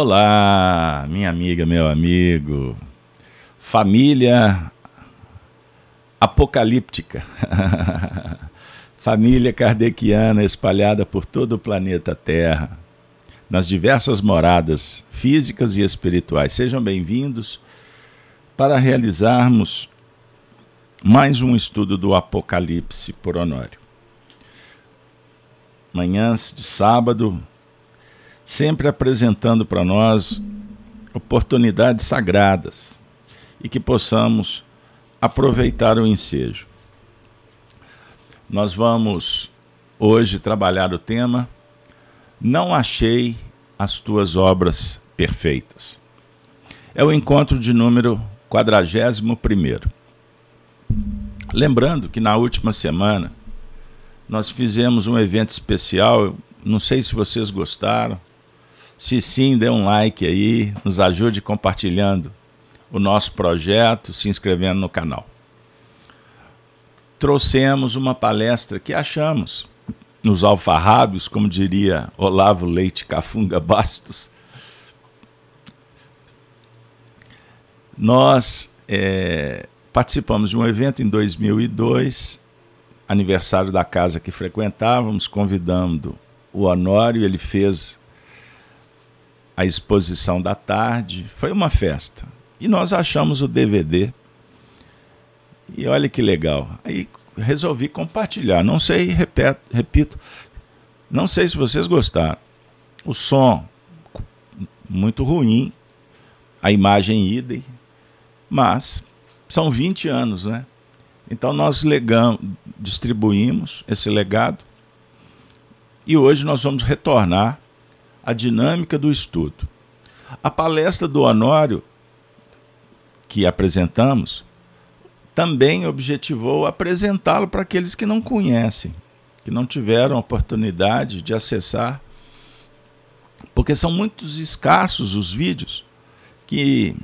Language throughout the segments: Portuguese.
Olá, minha amiga, meu amigo. Família apocalíptica. Família kardeciana espalhada por todo o planeta Terra, nas diversas moradas físicas e espirituais. Sejam bem-vindos para realizarmos mais um estudo do Apocalipse por Honório. Manhãs de sábado, sempre apresentando para nós oportunidades sagradas e que possamos aproveitar o ensejo. Nós vamos hoje trabalhar o tema Não achei as tuas obras perfeitas. É o encontro de número 41. Lembrando que na última semana nós fizemos um evento especial, não sei se vocês gostaram, se sim, dê um like aí, nos ajude compartilhando o nosso projeto, se inscrevendo no canal. Trouxemos uma palestra que achamos nos alfarrábios, como diria Olavo Leite Cafunga Bastos. Nós é, participamos de um evento em 2002, aniversário da casa que frequentávamos, convidando o Honório, ele fez a exposição da tarde. Foi uma festa. E nós achamos o DVD. E olha que legal. Aí resolvi compartilhar. Não sei, repito, repito não sei se vocês gostaram. O som muito ruim, a imagem idem, mas são 20 anos, né? Então nós legamos, distribuímos esse legado e hoje nós vamos retornar a dinâmica do estudo. A palestra do Honório, que apresentamos, também objetivou apresentá-lo para aqueles que não conhecem, que não tiveram oportunidade de acessar, porque são muitos escassos os vídeos que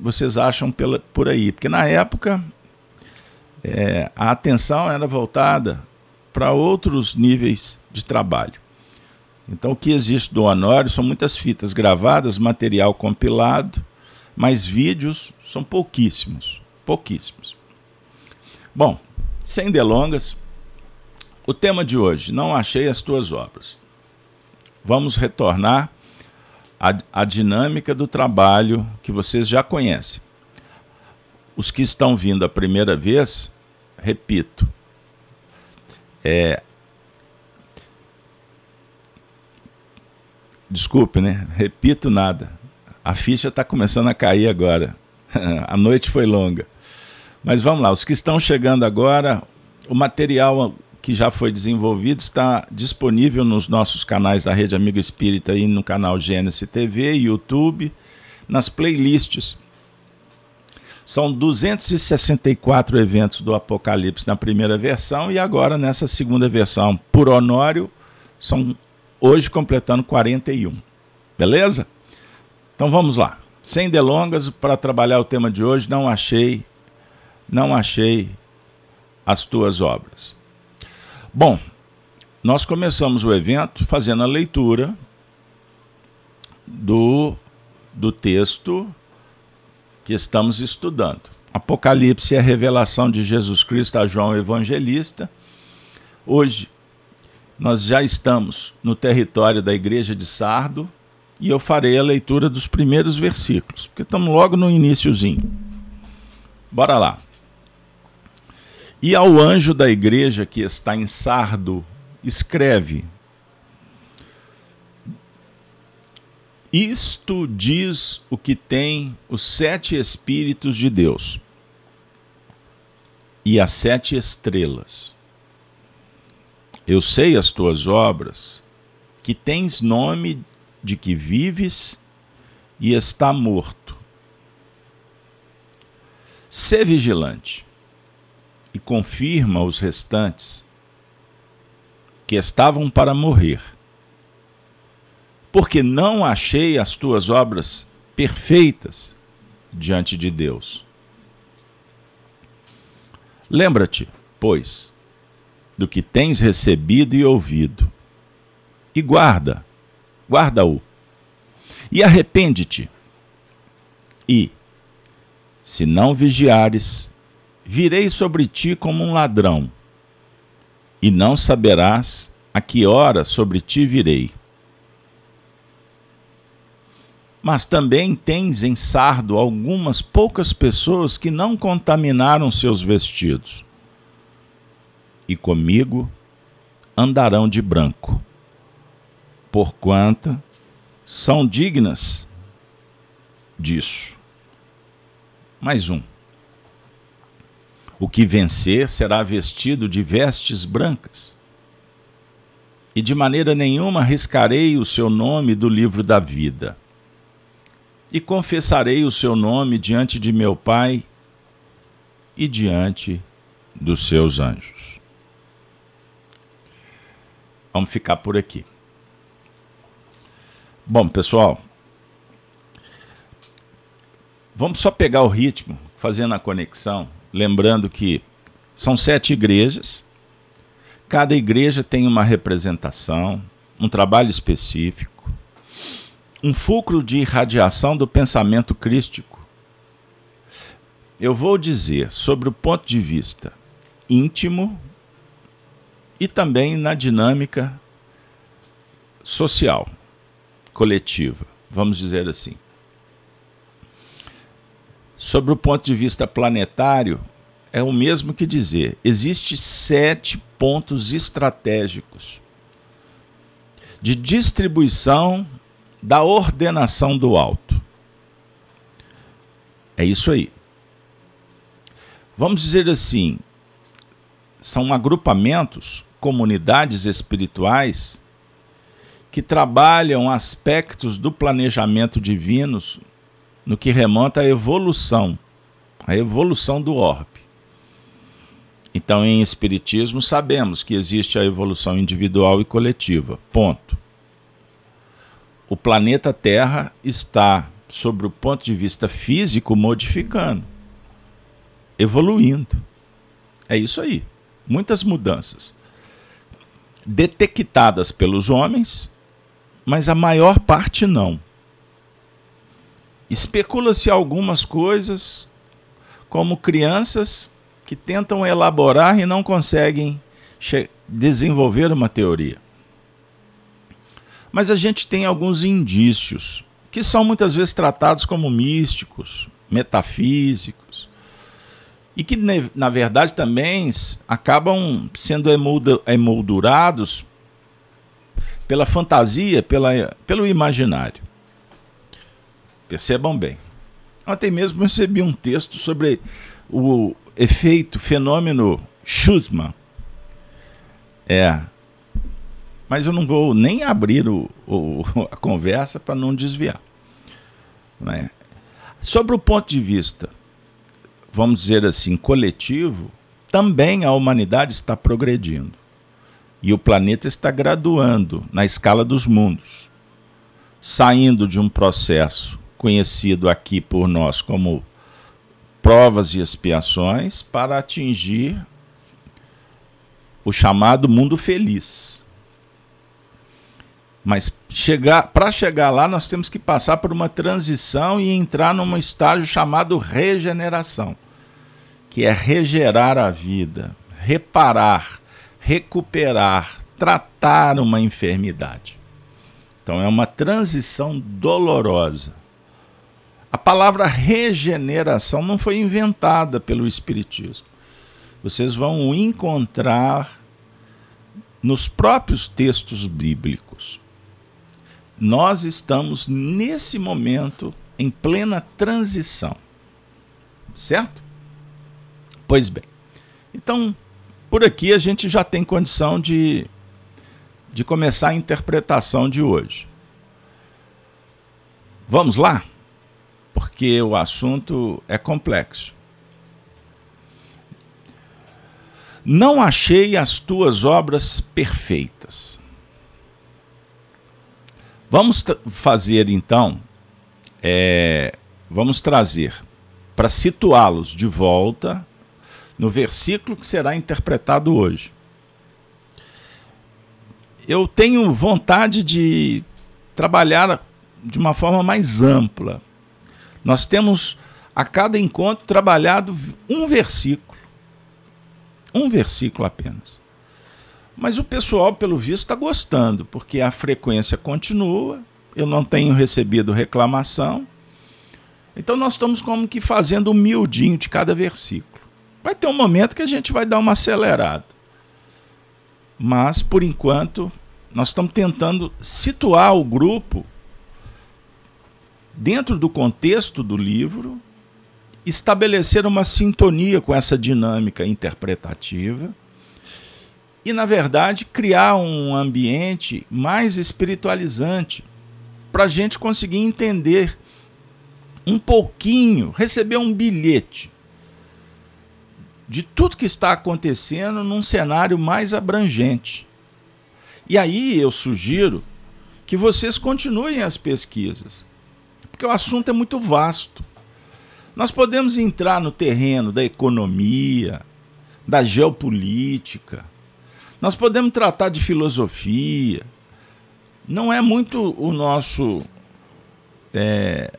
vocês acham pela, por aí, porque na época é, a atenção era voltada para outros níveis de trabalho. Então, o que existe do Honório são muitas fitas gravadas, material compilado, mas vídeos são pouquíssimos. Pouquíssimos. Bom, sem delongas, o tema de hoje: Não achei as tuas obras. Vamos retornar à, à dinâmica do trabalho que vocês já conhecem. Os que estão vindo a primeira vez, repito, é, Desculpe, né? Repito nada. A ficha está começando a cair agora. a noite foi longa. Mas vamos lá, os que estão chegando agora, o material que já foi desenvolvido está disponível nos nossos canais da Rede Amigo Espírita e no canal Gênesis TV, YouTube, nas playlists. São 264 eventos do Apocalipse na primeira versão e agora nessa segunda versão, por Honório, são hoje completando 41. Beleza? Então vamos lá. Sem delongas, para trabalhar o tema de hoje, não achei, não achei as tuas obras. Bom, nós começamos o evento fazendo a leitura do, do texto que estamos estudando. Apocalipse é a revelação de Jesus Cristo a João Evangelista. Hoje nós já estamos no território da igreja de Sardo e eu farei a leitura dos primeiros versículos, porque estamos logo no iníciozinho. Bora lá. E ao anjo da igreja que está em Sardo, escreve: Isto diz o que tem os sete Espíritos de Deus e as sete estrelas. Eu sei as tuas obras, que tens nome de que vives e está morto. Sê vigilante e confirma os restantes que estavam para morrer, porque não achei as tuas obras perfeitas diante de Deus. Lembra-te, pois, do que tens recebido e ouvido. E guarda, guarda-o. E arrepende-te. E, se não vigiares, virei sobre ti como um ladrão, e não saberás a que hora sobre ti virei. Mas também tens em Sardo algumas poucas pessoas que não contaminaram seus vestidos. E comigo andarão de branco, porquanto são dignas disso. Mais um. O que vencer será vestido de vestes brancas. E de maneira nenhuma arriscarei o seu nome do livro da vida. E confessarei o seu nome diante de meu Pai e diante dos seus anjos. Vamos ficar por aqui. Bom, pessoal, vamos só pegar o ritmo, fazendo a conexão, lembrando que são sete igrejas, cada igreja tem uma representação, um trabalho específico, um fulcro de irradiação do pensamento crístico. Eu vou dizer sobre o ponto de vista íntimo e também na dinâmica social, coletiva, vamos dizer assim. Sobre o ponto de vista planetário, é o mesmo que dizer: existe sete pontos estratégicos de distribuição da ordenação do alto. É isso aí. Vamos dizer assim, são agrupamentos comunidades espirituais que trabalham aspectos do planejamento divino no que remonta à evolução, a evolução do orbe. Então, em Espiritismo, sabemos que existe a evolução individual e coletiva. Ponto. O planeta Terra está, sobre o ponto de vista físico, modificando, evoluindo. É isso aí. Muitas mudanças detectadas pelos homens, mas a maior parte não. Especula-se algumas coisas, como crianças que tentam elaborar e não conseguem desenvolver uma teoria. Mas a gente tem alguns indícios que são muitas vezes tratados como místicos, metafísicos, e que, na verdade, também acabam sendo emoldurados pela fantasia, pela, pelo imaginário. Percebam bem. Ontem mesmo recebi um texto sobre o efeito, fenômeno Schumann. É. Mas eu não vou nem abrir o, o a conversa para não desviar. Né? Sobre o ponto de vista vamos dizer assim, coletivo, também a humanidade está progredindo. E o planeta está graduando na escala dos mundos, saindo de um processo conhecido aqui por nós como provas e expiações para atingir o chamado mundo feliz. Mas chegar, para chegar lá, nós temos que passar por uma transição e entrar num estágio chamado regeneração, que é regerar a vida, reparar, recuperar, tratar uma enfermidade. Então é uma transição dolorosa. A palavra regeneração não foi inventada pelo Espiritismo. Vocês vão encontrar nos próprios textos bíblicos nós estamos nesse momento em plena transição. Certo? Pois bem. Então, por aqui a gente já tem condição de, de começar a interpretação de hoje. Vamos lá? Porque o assunto é complexo. Não achei as tuas obras perfeitas. Vamos fazer então, é, vamos trazer para situá-los de volta no versículo que será interpretado hoje. Eu tenho vontade de trabalhar de uma forma mais ampla. Nós temos a cada encontro trabalhado um versículo. Um versículo apenas. Mas o pessoal, pelo visto, está gostando, porque a frequência continua, eu não tenho recebido reclamação. Então nós estamos como que fazendo um miudinho de cada versículo. Vai ter um momento que a gente vai dar uma acelerada. Mas, por enquanto, nós estamos tentando situar o grupo dentro do contexto do livro, estabelecer uma sintonia com essa dinâmica interpretativa e, na verdade, criar um ambiente mais espiritualizante para a gente conseguir entender um pouquinho, receber um bilhete de tudo que está acontecendo num cenário mais abrangente. E aí eu sugiro que vocês continuem as pesquisas, porque o assunto é muito vasto. Nós podemos entrar no terreno da economia, da geopolítica, nós podemos tratar de filosofia. Não é muito o nosso. É,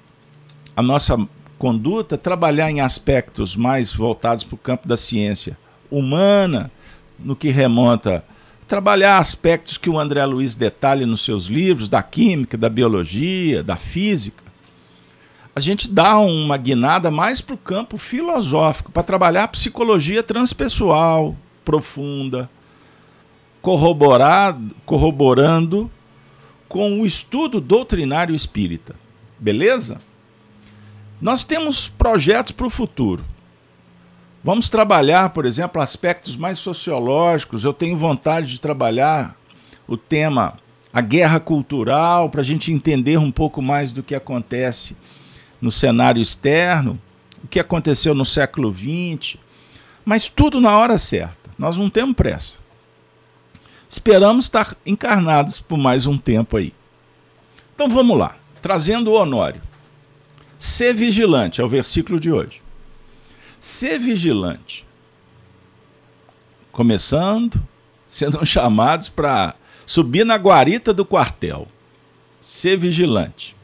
a nossa conduta trabalhar em aspectos mais voltados para o campo da ciência humana, no que remonta trabalhar aspectos que o André Luiz detalha nos seus livros, da química, da biologia, da física. A gente dá uma guinada mais para o campo filosófico, para trabalhar psicologia transpessoal profunda, corroborar, corroborando com o estudo doutrinário espírita. Beleza? Nós temos projetos para o futuro. Vamos trabalhar, por exemplo, aspectos mais sociológicos. Eu tenho vontade de trabalhar o tema a guerra cultural, para a gente entender um pouco mais do que acontece no cenário externo, o que aconteceu no século XX, mas tudo na hora certa. Nós não temos pressa. Esperamos estar encarnados por mais um tempo aí. Então vamos lá, trazendo o Honório. Ser vigilante é o versículo de hoje. Ser vigilante. Começando, sendo chamados para subir na guarita do quartel. Ser vigilante.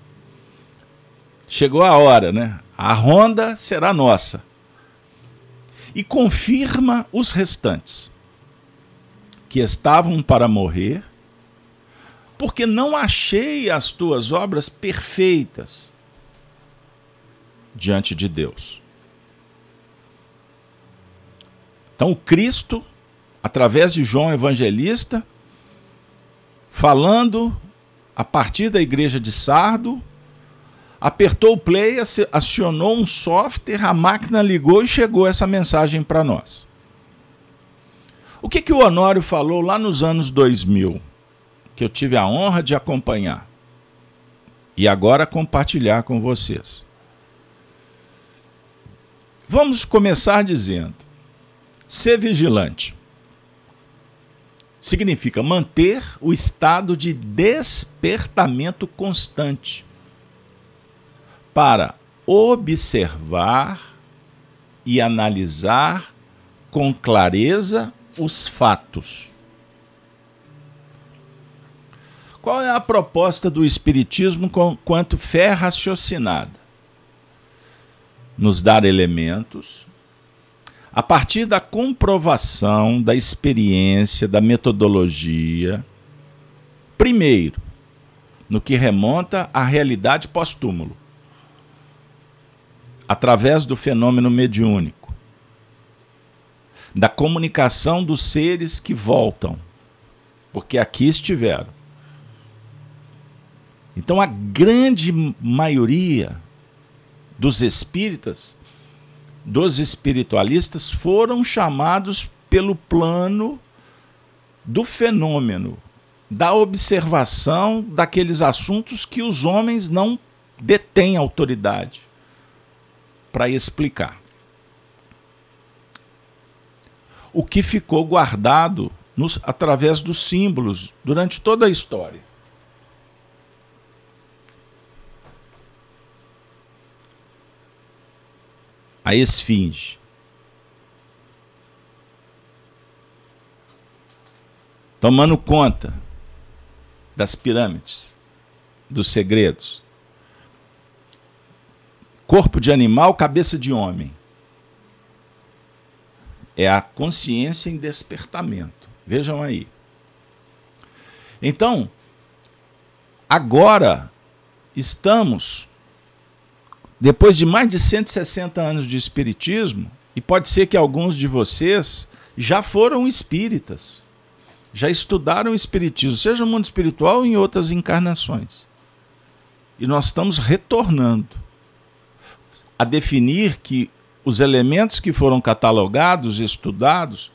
Chegou a hora, né? A ronda será nossa. E confirma os restantes que estavam para morrer, porque não achei as tuas obras perfeitas diante de Deus. Então, Cristo, através de João Evangelista, falando a partir da igreja de Sardo, apertou o play, acionou um software, a máquina ligou e chegou essa mensagem para nós. O que, que o Honório falou lá nos anos 2000, que eu tive a honra de acompanhar e agora compartilhar com vocês? Vamos começar dizendo: ser vigilante significa manter o estado de despertamento constante para observar e analisar com clareza os fatos. Qual é a proposta do Espiritismo quanto fé raciocinada? Nos dar elementos, a partir da comprovação, da experiência, da metodologia, primeiro, no que remonta à realidade pós-túmulo, através do fenômeno mediúnico, da comunicação dos seres que voltam, porque aqui estiveram. Então, a grande maioria dos espíritas, dos espiritualistas, foram chamados pelo plano do fenômeno, da observação daqueles assuntos que os homens não detêm autoridade para explicar. O que ficou guardado nos, através dos símbolos durante toda a história. A esfinge. Tomando conta das pirâmides, dos segredos, corpo de animal, cabeça de homem. É a consciência em despertamento. Vejam aí. Então, agora estamos, depois de mais de 160 anos de espiritismo, e pode ser que alguns de vocês já foram espíritas, já estudaram espiritismo, seja no mundo espiritual ou em outras encarnações. E nós estamos retornando a definir que os elementos que foram catalogados, estudados,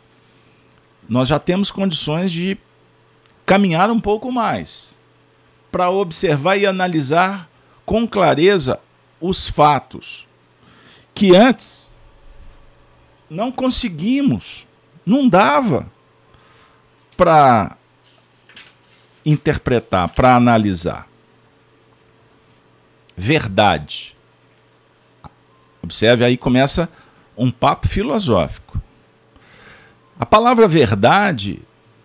nós já temos condições de caminhar um pouco mais para observar e analisar com clareza os fatos que antes não conseguimos, não dava para interpretar, para analisar. Verdade. Observe aí começa um papo filosófico. A palavra verdade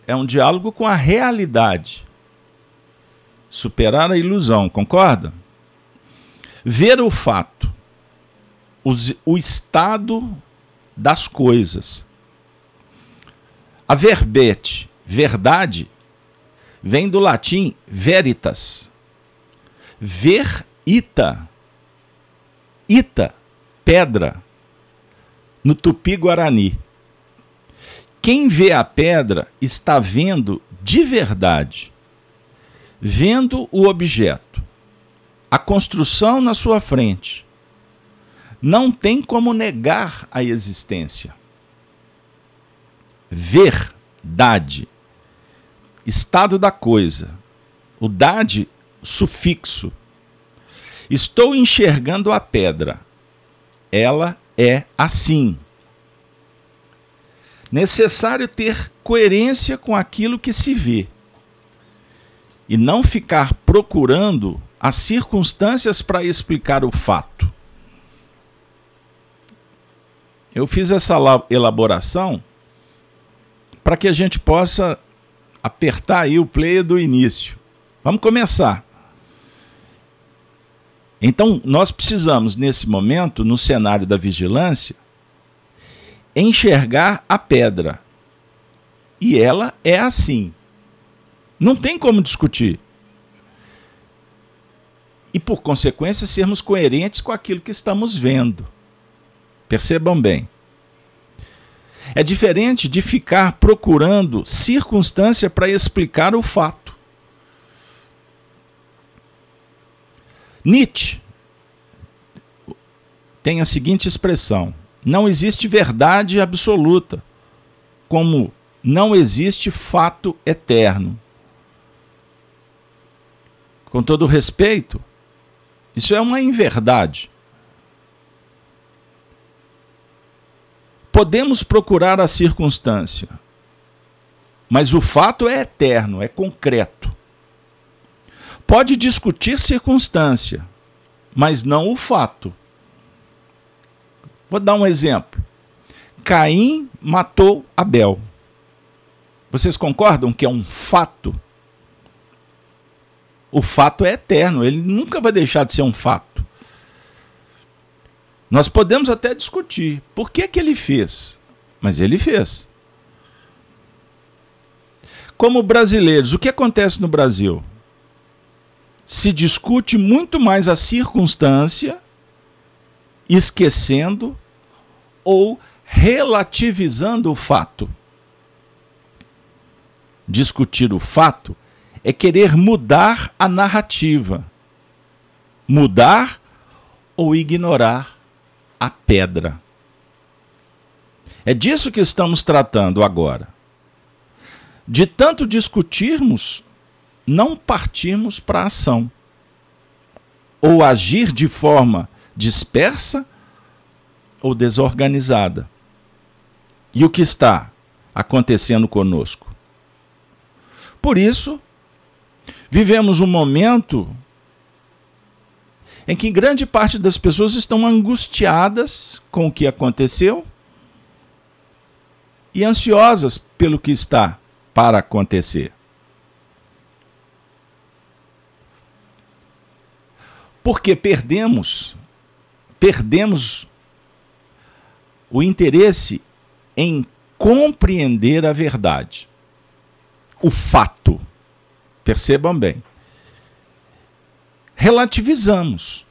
é um diálogo com a realidade. Superar a ilusão, concorda? Ver o fato, o estado das coisas. A verbete, verdade, vem do latim veritas. Ver ita. Ita, pedra. No tupi-guarani. Quem vê a pedra está vendo de verdade, vendo o objeto, a construção na sua frente. Não tem como negar a existência. Verdade, estado da coisa. O dade, sufixo. Estou enxergando a pedra. Ela é assim necessário ter coerência com aquilo que se vê e não ficar procurando as circunstâncias para explicar o fato. Eu fiz essa elaboração para que a gente possa apertar aí o play do início. Vamos começar. Então, nós precisamos, nesse momento, no cenário da vigilância, enxergar a pedra. E ela é assim. Não tem como discutir. E, por consequência, sermos coerentes com aquilo que estamos vendo. Percebam bem. É diferente de ficar procurando circunstância para explicar o fato. Nietzsche tem a seguinte expressão: não existe verdade absoluta, como não existe fato eterno. Com todo respeito, isso é uma inverdade. Podemos procurar a circunstância, mas o fato é eterno, é concreto. Pode discutir circunstância, mas não o fato. Vou dar um exemplo. Caim matou Abel. Vocês concordam que é um fato? O fato é eterno, ele nunca vai deixar de ser um fato. Nós podemos até discutir por que, que ele fez, mas ele fez. Como brasileiros, o que acontece no Brasil? Se discute muito mais a circunstância esquecendo ou relativizando o fato. Discutir o fato é querer mudar a narrativa, mudar ou ignorar a pedra. É disso que estamos tratando agora. De tanto discutirmos, não partirmos para a ação. Ou agir de forma dispersa ou desorganizada. E o que está acontecendo conosco? Por isso, vivemos um momento em que grande parte das pessoas estão angustiadas com o que aconteceu e ansiosas pelo que está para acontecer. Porque perdemos perdemos o interesse em compreender a verdade, o fato. Percebam bem. Relativizamos.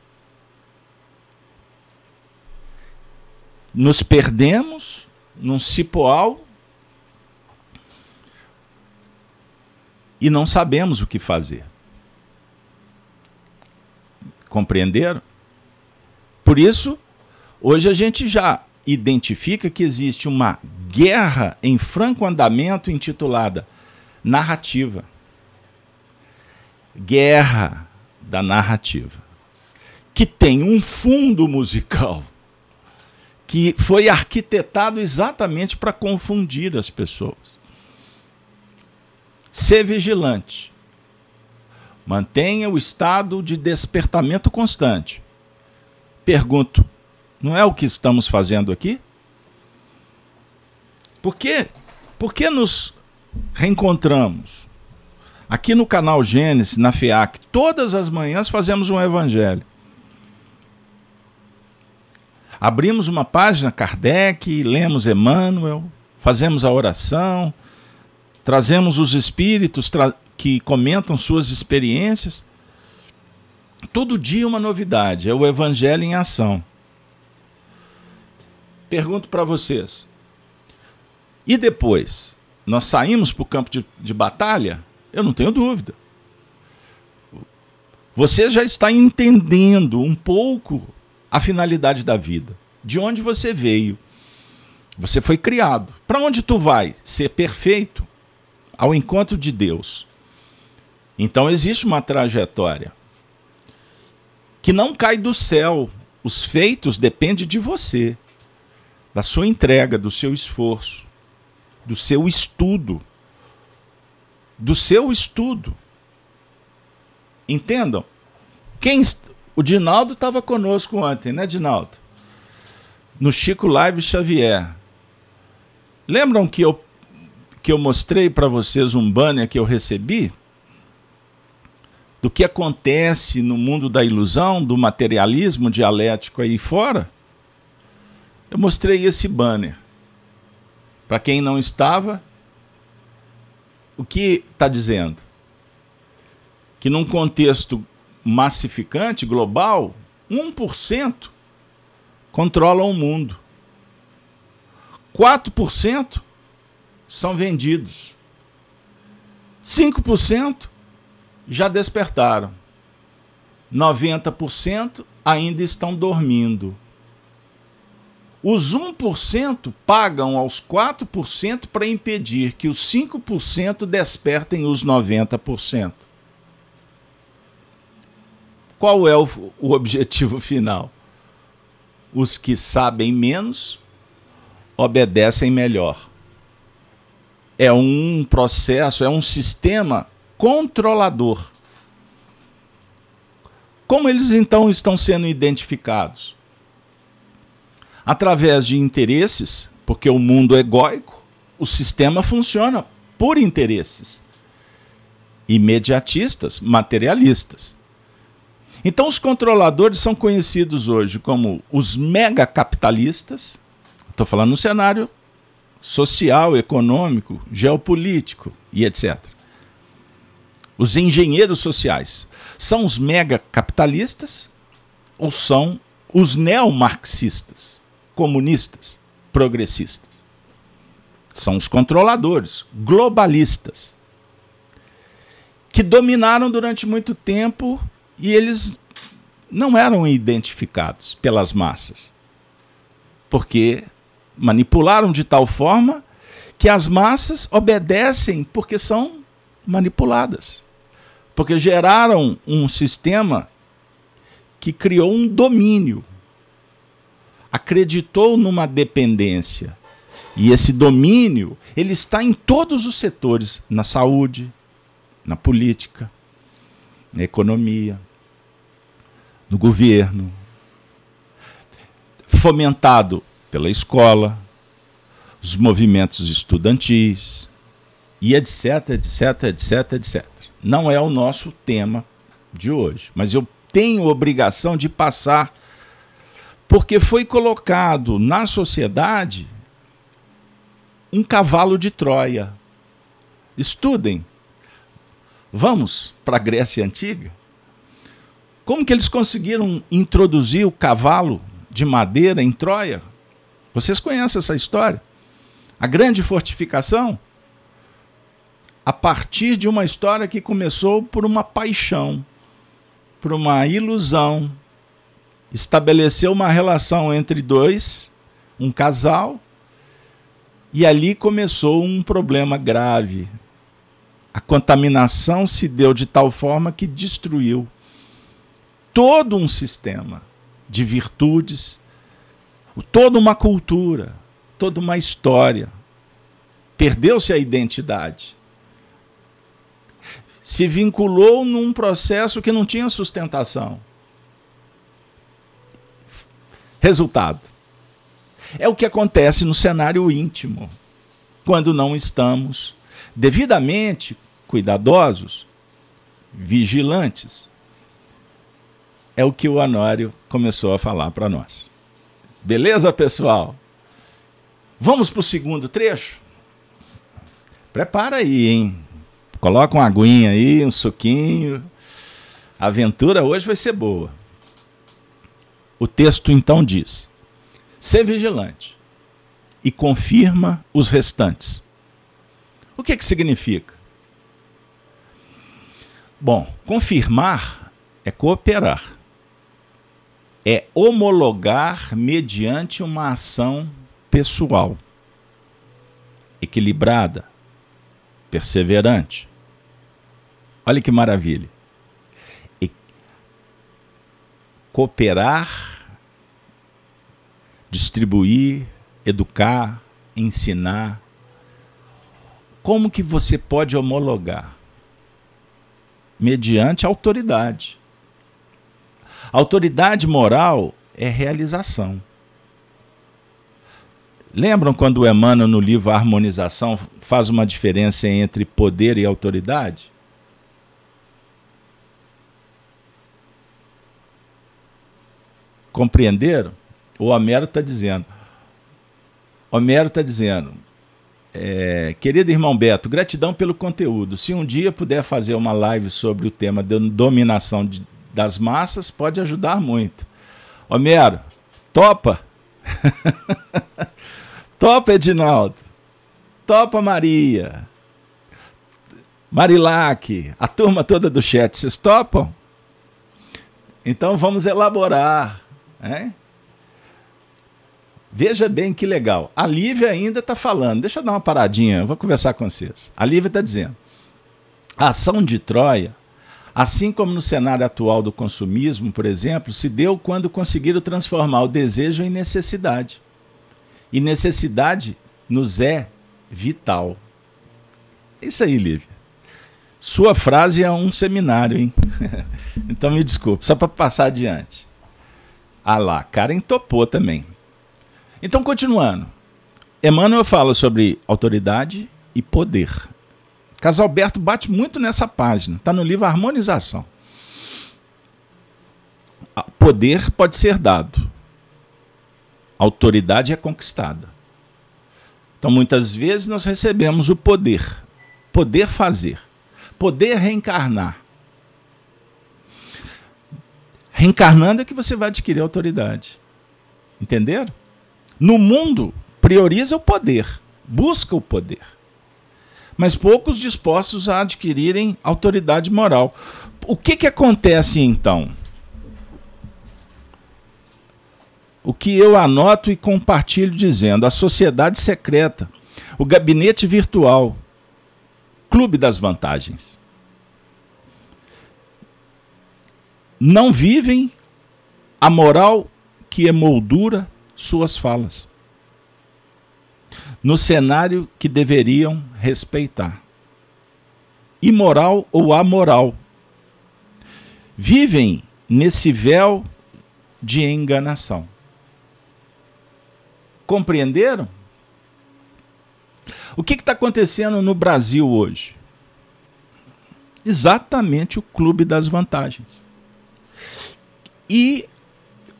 Nos perdemos num cipoal e não sabemos o que fazer. Compreenderam? Por isso, hoje a gente já identifica que existe uma guerra em franco andamento intitulada narrativa. Guerra da narrativa. Que tem um fundo musical que foi arquitetado exatamente para confundir as pessoas. Ser vigilante. Mantenha o estado de despertamento constante. Pergunto: não é o que estamos fazendo aqui? Por quê? Por que nos reencontramos? Aqui no canal Gênesis, na FEAC, todas as manhãs fazemos um evangelho. Abrimos uma página Kardec, lemos Emmanuel, fazemos a oração, trazemos os espíritos que comentam suas experiências. Todo dia uma novidade, é o evangelho em ação. Pergunto para vocês. E depois? Nós saímos para o campo de, de batalha? Eu não tenho dúvida. Você já está entendendo um pouco a finalidade da vida. De onde você veio. Você foi criado. Para onde tu vai? Ser perfeito ao encontro de Deus. Então existe uma trajetória que não cai do céu. Os feitos dependem de você da sua entrega, do seu esforço, do seu estudo. Do seu estudo. Entendam? Quem o Dinaldo estava conosco ontem, né, Dinaldo? No Chico Live Xavier. Lembram que eu que eu mostrei para vocês um banner que eu recebi? Do que acontece no mundo da ilusão, do materialismo dialético aí fora? Eu mostrei esse banner. Para quem não estava, o que está dizendo? Que num contexto massificante, global, 1% controla o mundo. 4% são vendidos. 5% já despertaram. 90% ainda estão dormindo. Os 1% pagam aos 4% para impedir que os 5% despertem os 90%. Qual é o, o objetivo final? Os que sabem menos obedecem melhor. É um processo, é um sistema controlador. Como eles então estão sendo identificados? Através de interesses, porque o mundo é egóico, o sistema funciona por interesses imediatistas, materialistas. Então, os controladores são conhecidos hoje como os megacapitalistas, estou falando no cenário social, econômico, geopolítico e etc. Os engenheiros sociais são os megacapitalistas ou são os neomarxistas? Comunistas, progressistas. São os controladores, globalistas, que dominaram durante muito tempo e eles não eram identificados pelas massas. Porque manipularam de tal forma que as massas obedecem porque são manipuladas. Porque geraram um sistema que criou um domínio acreditou numa dependência. E esse domínio, ele está em todos os setores, na saúde, na política, na economia, no governo, fomentado pela escola, os movimentos estudantis e etc, etc, etc, etc. Não é o nosso tema de hoje, mas eu tenho obrigação de passar Porque foi colocado na sociedade um cavalo de Troia. Estudem. Vamos para a Grécia Antiga. Como que eles conseguiram introduzir o cavalo de madeira em Troia? Vocês conhecem essa história? A grande fortificação? A partir de uma história que começou por uma paixão, por uma ilusão. Estabeleceu uma relação entre dois, um casal, e ali começou um problema grave. A contaminação se deu de tal forma que destruiu todo um sistema de virtudes, toda uma cultura, toda uma história. Perdeu-se a identidade. Se vinculou num processo que não tinha sustentação. Resultado: é o que acontece no cenário íntimo, quando não estamos devidamente cuidadosos, vigilantes. É o que o Anório começou a falar para nós. Beleza, pessoal? Vamos para o segundo trecho? Prepara aí, hein? Coloca uma aguinha aí, um suquinho. A aventura hoje vai ser boa. O texto então diz: Ser vigilante e confirma os restantes. O que, que significa? Bom, confirmar é cooperar, é homologar mediante uma ação pessoal, equilibrada, perseverante. Olha que maravilha. E cooperar distribuir, educar, ensinar. Como que você pode homologar? Mediante autoridade. Autoridade moral é realização. Lembram quando o Emmanuel, no livro Harmonização, faz uma diferença entre poder e autoridade? Compreenderam? O Homero está dizendo. Homero está dizendo. É, querido irmão Beto, gratidão pelo conteúdo. Se um dia puder fazer uma live sobre o tema da dominação de, das massas, pode ajudar muito. Homero, topa? topa, Edinaldo. Topa, Maria. Marilac, a turma toda do chat, vocês topam? Então vamos elaborar. Veja bem que legal. A Lívia ainda está falando. Deixa eu dar uma paradinha, vou conversar com vocês. A Lívia está dizendo: a ação de Troia, assim como no cenário atual do consumismo, por exemplo, se deu quando conseguiram transformar o desejo em necessidade. E necessidade nos é vital. É isso aí, Lívia. Sua frase é um seminário, hein? então me desculpe, só para passar adiante. Ah lá, Karen topou também. Então, continuando. Emmanuel fala sobre autoridade e poder. Casalberto bate muito nessa página. Está no livro Harmonização. Poder pode ser dado. Autoridade é conquistada. Então, muitas vezes, nós recebemos o poder. Poder fazer. Poder reencarnar. Reencarnando é que você vai adquirir autoridade. Entenderam? No mundo, prioriza o poder, busca o poder. Mas poucos dispostos a adquirirem autoridade moral. O que, que acontece então? O que eu anoto e compartilho dizendo: a sociedade secreta, o gabinete virtual, clube das vantagens. Não vivem a moral que emoldura suas falas. No cenário que deveriam respeitar. Imoral ou amoral. Vivem nesse véu de enganação. Compreenderam? O que está acontecendo no Brasil hoje? Exatamente o clube das vantagens. E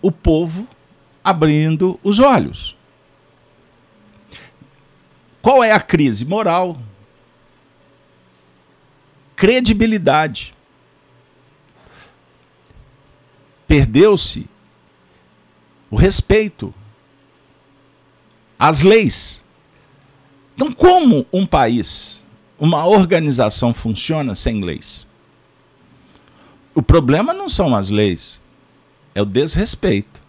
o povo abrindo os olhos. Qual é a crise? Moral. Credibilidade. Perdeu-se o respeito às leis. Então, como um país, uma organização funciona sem leis? O problema não são as leis, é o desrespeito.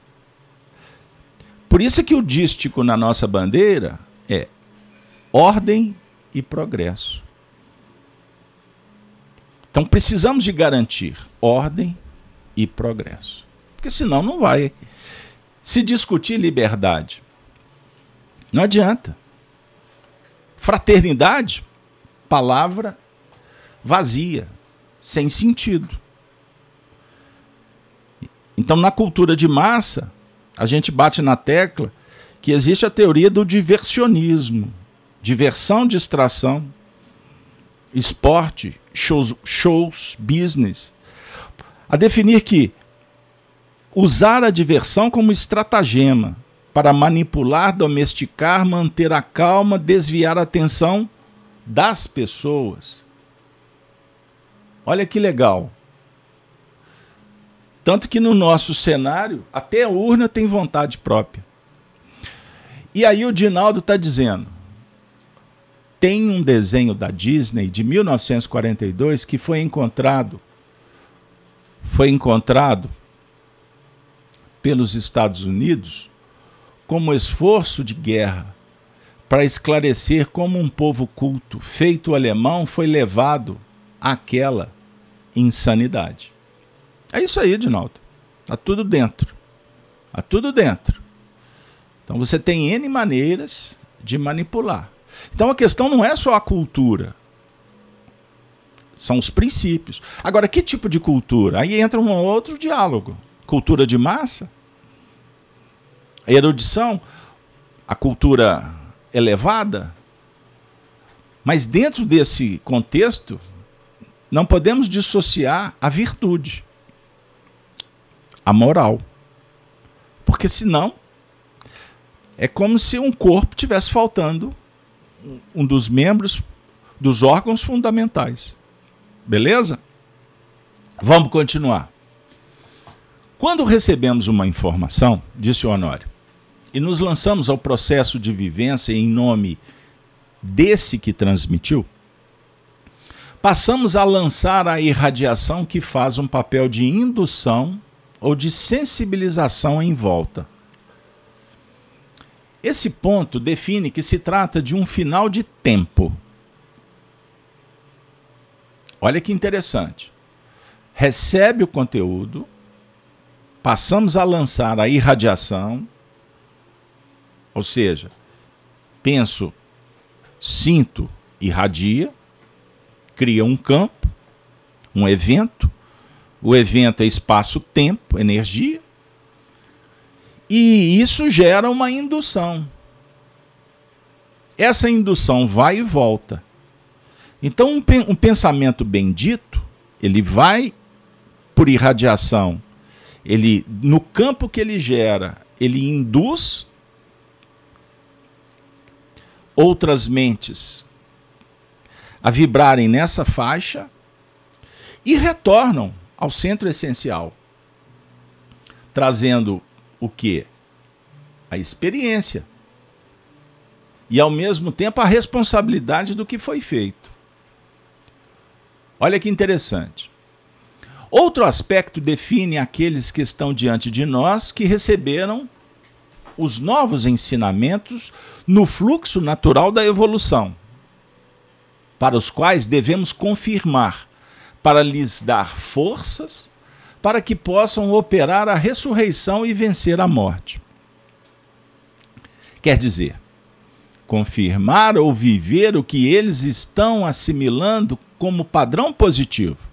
Por isso é que o dístico na nossa bandeira é ordem e progresso. Então precisamos de garantir ordem e progresso. Porque senão não vai se discutir liberdade. Não adianta. Fraternidade, palavra vazia, sem sentido. Então, na cultura de massa, a gente bate na tecla que existe a teoria do diversionismo, diversão, distração, esporte, shows, shows, business, a definir que usar a diversão como estratagema para manipular, domesticar, manter a calma, desviar a atenção das pessoas. Olha que legal. Tanto que no nosso cenário, até a urna tem vontade própria. E aí o Dinaldo está dizendo: tem um desenho da Disney de 1942 que foi encontrado foi encontrado pelos Estados Unidos como esforço de guerra para esclarecer como um povo culto, feito alemão, foi levado àquela insanidade. É isso aí, Edinaldo. Está tudo dentro. Está tudo dentro. Então você tem N maneiras de manipular. Então a questão não é só a cultura. São os princípios. Agora, que tipo de cultura? Aí entra um outro diálogo. Cultura de massa? Erudição? A cultura elevada? Mas dentro desse contexto, não podemos dissociar a virtude, a moral. Porque senão é como se um corpo tivesse faltando um dos membros dos órgãos fundamentais. Beleza? Vamos continuar. Quando recebemos uma informação, disse o Honório, e nos lançamos ao processo de vivência em nome desse que transmitiu, passamos a lançar a irradiação que faz um papel de indução ou de sensibilização em volta. Esse ponto define que se trata de um final de tempo. Olha que interessante. Recebe o conteúdo, passamos a lançar a irradiação, ou seja, penso, sinto, irradia, cria um campo, um evento, o evento é espaço-tempo, energia, e isso gera uma indução. Essa indução vai e volta. Então, um, pensamento bendito, ele vai por irradiação, ele no campo que ele gera, ele induz outras mentes a vibrarem nessa faixa e retornam ao centro essencial, trazendo o que? A experiência. E ao mesmo tempo a responsabilidade do que foi feito. Olha que interessante. Outro aspecto define aqueles que estão diante de nós que receberam os novos ensinamentos no fluxo natural da evolução, para os quais devemos confirmar, para lhes dar forças para que possam operar a ressurreição e vencer a morte. Quer dizer, confirmar ou viver o que eles estão assimilando como padrão positivo.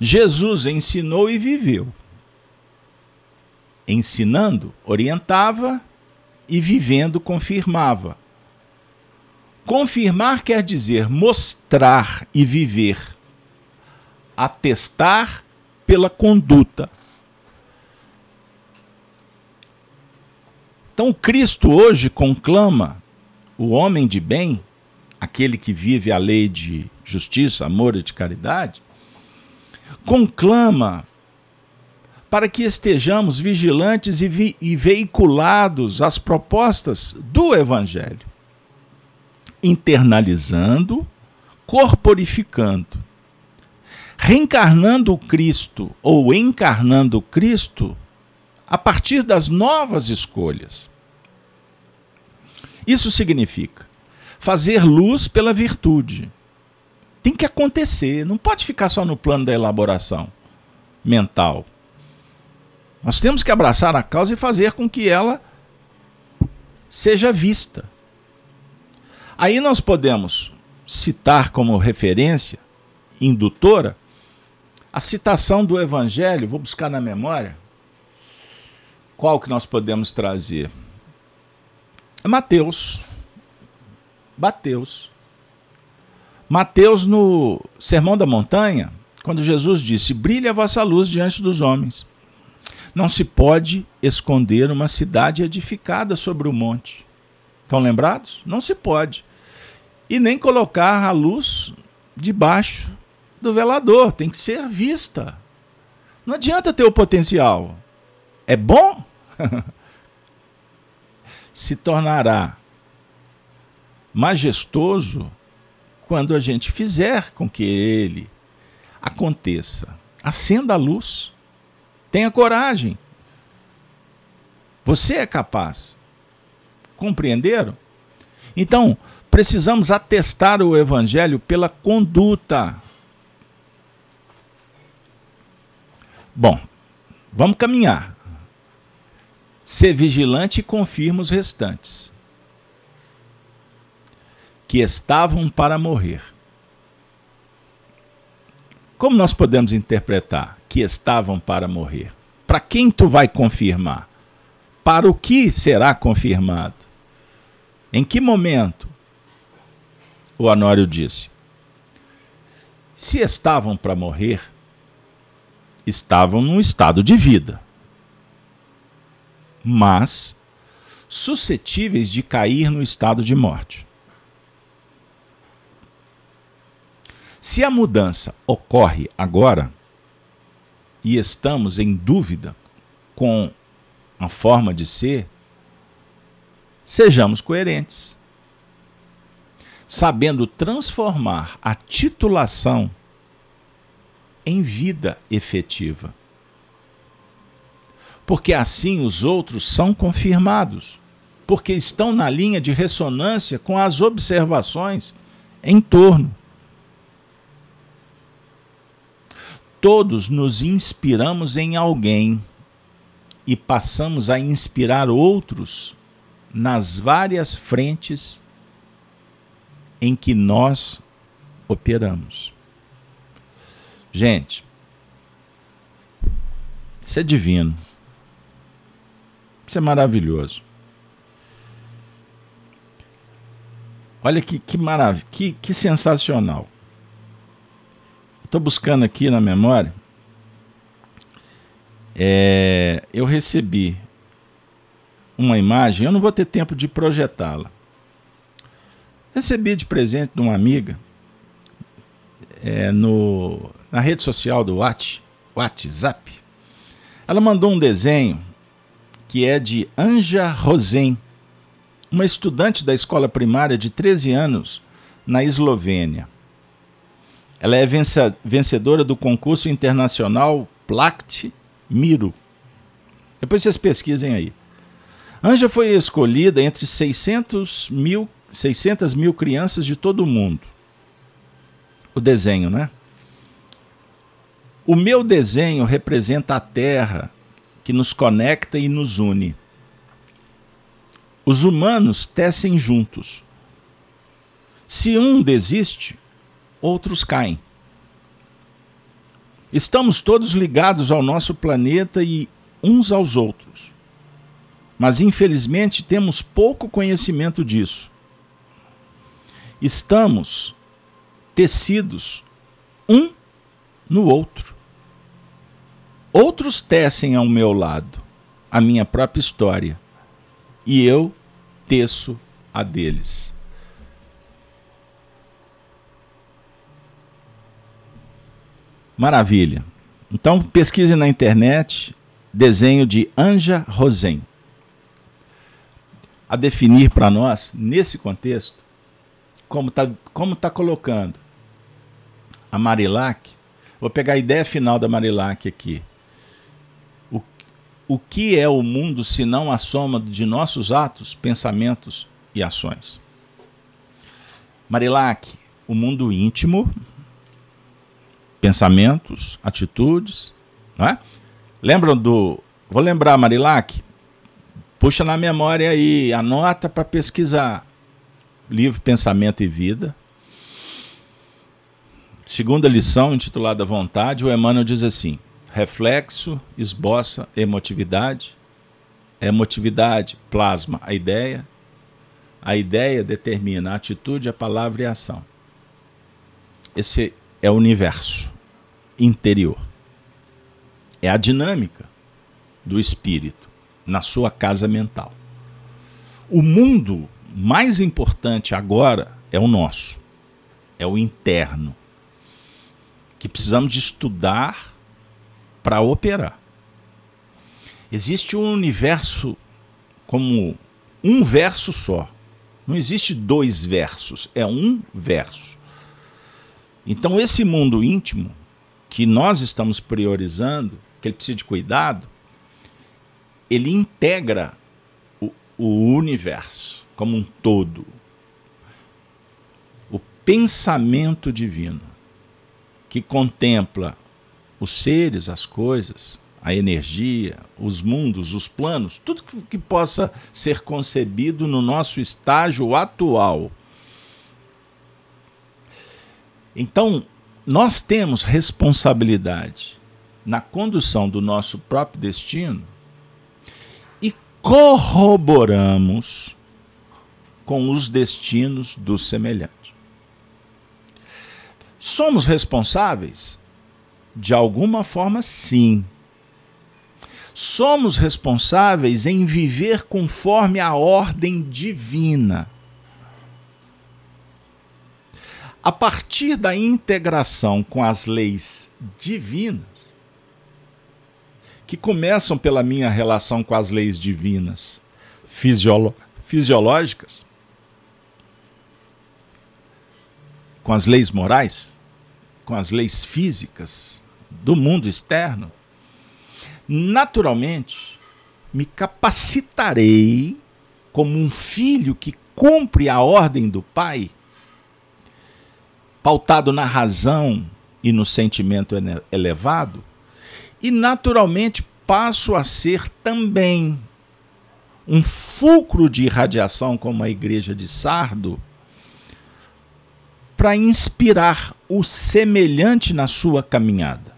Jesus ensinou e viveu. Ensinando, orientava e vivendo, confirmava. Confirmar quer dizer mostrar e viver atestar pela conduta. Então, Cristo hoje conclama o homem de bem, aquele que vive a lei de justiça, amor e de caridade, conclama para que estejamos vigilantes e, vi e veiculados às propostas do Evangelho, internalizando, corporificando, reencarnando o Cristo ou encarnando o Cristo a partir das novas escolhas. Isso significa fazer luz pela virtude. Tem que acontecer, não pode ficar só no plano da elaboração mental. Nós temos que abraçar a causa e fazer com que ela seja vista. Aí nós podemos citar como referência indutora a citação do Evangelho, vou buscar na memória, qual que nós podemos trazer? Mateus. Mateus. Mateus no Sermão da Montanha, quando Jesus disse: Brilhe a vossa luz diante dos homens. Não se pode esconder uma cidade edificada sobre o monte. Estão lembrados? Não se pode. E nem colocar a luz debaixo do velador, tem que ser vista. Não adianta ter o potencial. É bom? se tornará majestoso quando a gente fizer com que ele aconteça. Acenda a luz. Tenha coragem. Você é capaz. Compreenderam? Então, precisamos atestar o evangelho pela conduta. Bom, vamos caminhar. Ser vigilante e confirma os restantes, que estavam para morrer. Como nós podemos interpretar que estavam para morrer? Para quem tu vai confirmar? Para o que será confirmado? Em que momento? O Anório disse: Se estavam para morrer, estavam num estado de vida, mas suscetíveis de cair no estado de morte. Se a mudança ocorre agora e estamos em dúvida com a forma de ser, sejamos coerentes, sabendo transformar a titulação em vida efetiva. Porque assim os outros são confirmados, porque estão na linha de ressonância com as observações em torno. Todos nos inspiramos em alguém e passamos a inspirar outros nas várias frentes em que nós operamos. Gente, isso é divino. Isso é maravilhoso. Olha que, que maravilha, que, que sensacional. Estou buscando aqui na memória. É, eu recebi uma imagem, eu não vou ter tempo de projetá-la. Recebi de presente de uma amiga é, no, na rede social do WhatsApp. Ela mandou um desenho que é de Anja Rosen, uma estudante da escola primária de 13 anos na Eslovênia. Ela é vencedora do concurso internacional Plact Miro. Depois vocês pesquisem aí. Anja foi escolhida entre 600 mil, 600 mil crianças de todo o mundo. O desenho, né? O meu desenho representa a Terra que nos conecta e nos une. Os humanos tecem juntos. Se um desiste, outros caem. Estamos todos ligados ao nosso planeta e uns aos outros. Mas infelizmente temos pouco conhecimento disso. Estamos tecidos um no outro. Outros tecem ao meu lado a minha própria história. e eu teço a deles. Maravilha. Então pesquise na internet desenho de Anja Rosen. A definir para nós, nesse contexto, como está como tá colocando a Marilac. Vou pegar a ideia final da Marilac aqui. O, o que é o mundo se não a soma de nossos atos, pensamentos e ações? Marilac, o mundo íntimo, pensamentos, atitudes, não é? Lembram do. Vou lembrar, Marilac? Puxa na memória aí, anota para pesquisar. Livro Pensamento e Vida. Segunda lição, intitulada Vontade, o Emmanuel diz assim: reflexo esboça emotividade, emotividade plasma a ideia, a ideia determina a atitude, a palavra e a ação. Esse é o universo interior. É a dinâmica do espírito na sua casa mental. O mundo mais importante agora é o nosso, é o interno, que precisamos de estudar para operar. Existe um universo como um verso só. Não existe dois versos, é um verso. Então, esse mundo íntimo que nós estamos priorizando, que ele precisa de cuidado, ele integra o, o universo como um todo. O pensamento divino, que contempla os seres, as coisas, a energia, os mundos, os planos, tudo que, possa ser concebido no nosso estágio atual. Então, nós temos responsabilidade na condução do nosso próprio destino e corroboramos com os destinos dos semelhantes. Somos responsáveis? De alguma forma, sim. Somos responsáveis em viver conforme a ordem divina a partir da integração com as leis divinas, que começam pela minha relação com as leis divinas fisiológicas, com as leis morais, com as leis físicas do mundo externo, naturalmente me capacitarei como um filho que cumpre a ordem do pai pautado na razão e no sentimento elevado, e naturalmente passo a ser também um fulcro de irradiação como a igreja de Sardo, para inspirar o semelhante na sua caminhada.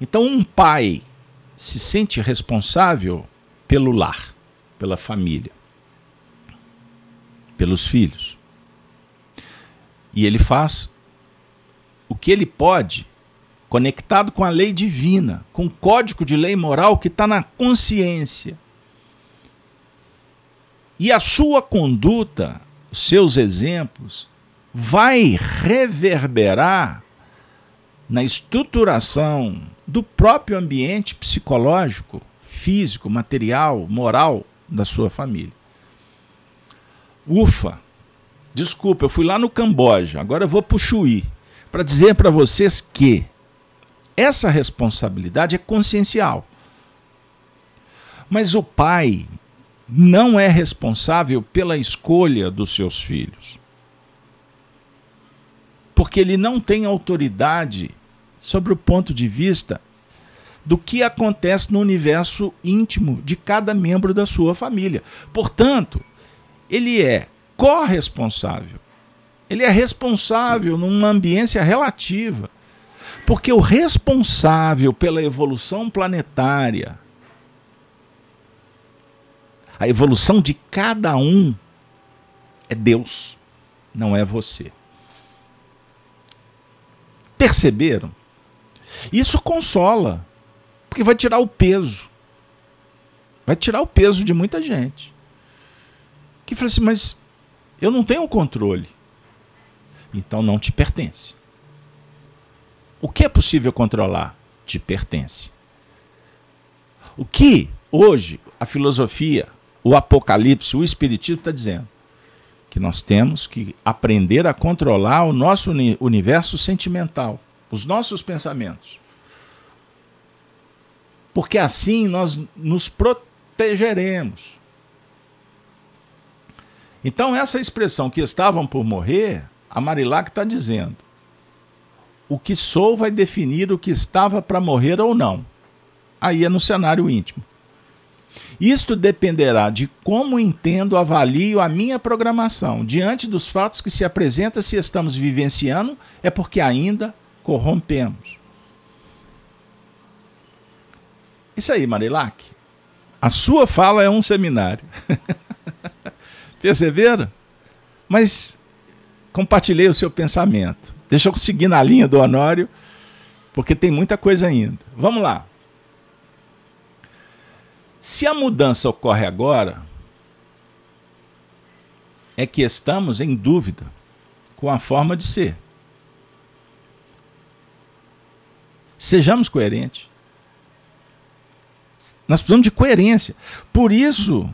Então, um pai se sente responsável pelo lar, pela família, pelos filhos. E ele faz o que ele pode, conectado com a lei divina, com o código de lei moral que está na consciência. E a sua conduta, os seus exemplos, vai reverberar na estruturação do próprio ambiente psicológico, físico, material, moral da sua família. Ufa! Desculpa, eu fui lá no Camboja, agora eu vou para o Chuí, para dizer para vocês que essa responsabilidade é consciencial. Mas o pai não é responsável pela escolha dos seus filhos. Porque ele não tem autoridade sobre o ponto de vista do que acontece no universo íntimo de cada membro da sua família. Portanto, ele é corresponsável. Ele é responsável numa ambiência relativa. Porque o responsável pela evolução planetária, a evolução de cada um, é Deus, não é você. Perceberam? Isso consola, porque vai tirar o peso. Vai tirar o peso de muita gente. Que fala assim, mas eu não tenho controle. Então não te pertence. O que é possível controlar? Te pertence. O que hoje a filosofia, o Apocalipse, o Espiritismo está dizendo? Que nós temos que aprender a controlar o nosso universo sentimental, os nossos pensamentos. Porque assim nós nos protegeremos. Então, essa expressão que estavam por morrer, a Marilac está dizendo: o que sou vai definir o que estava para morrer ou não. Aí é no cenário íntimo. Isto dependerá de como entendo, avalio a minha programação. Diante dos fatos que se apresenta se estamos vivenciando, é porque ainda corrompemos. Isso aí, Marilac. A sua fala é um seminário. Perceberam? Mas compartilhei o seu pensamento. Deixa eu seguir na linha do Honório, porque tem muita coisa ainda. Vamos lá. Se a mudança ocorre agora, é que estamos em dúvida com a forma de ser. Sejamos coerentes. Nós precisamos de coerência. Por isso,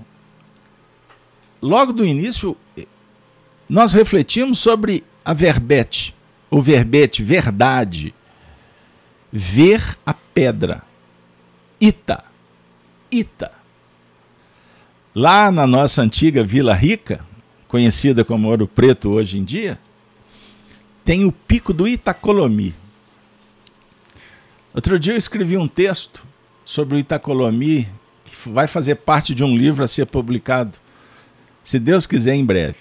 logo do início, nós refletimos sobre a verbete, o verbete verdade. Ver a pedra. Ita. Ita. Lá na nossa antiga Vila Rica, conhecida como Ouro Preto hoje em dia, tem o pico do Itacolomi. Outro dia eu escrevi um texto sobre o Itacolomi, que vai fazer parte de um livro a ser publicado, se Deus quiser, em breve.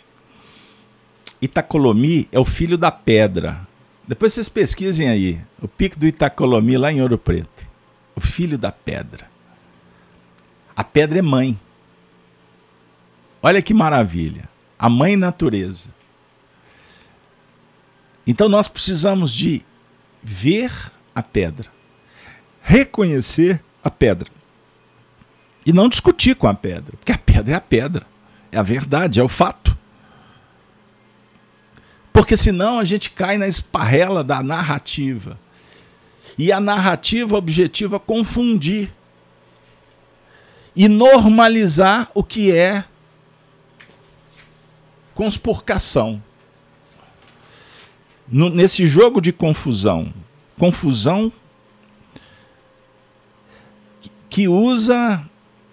Itacolomi é o filho da pedra. Depois vocês pesquisem aí, o pico do Itacolomi lá em Ouro Preto. O filho da pedra. A pedra é mãe. Olha que maravilha. A mãe natureza. Então nós precisamos de ver a pedra, reconhecer a pedra. E não discutir com a pedra, porque a pedra é a pedra, é a verdade, é o fato. Porque senão a gente cai na esparrela da narrativa. E a narrativa objetiva confundir e normalizar o que é conspurcação. No, nesse jogo de confusão, confusão que usa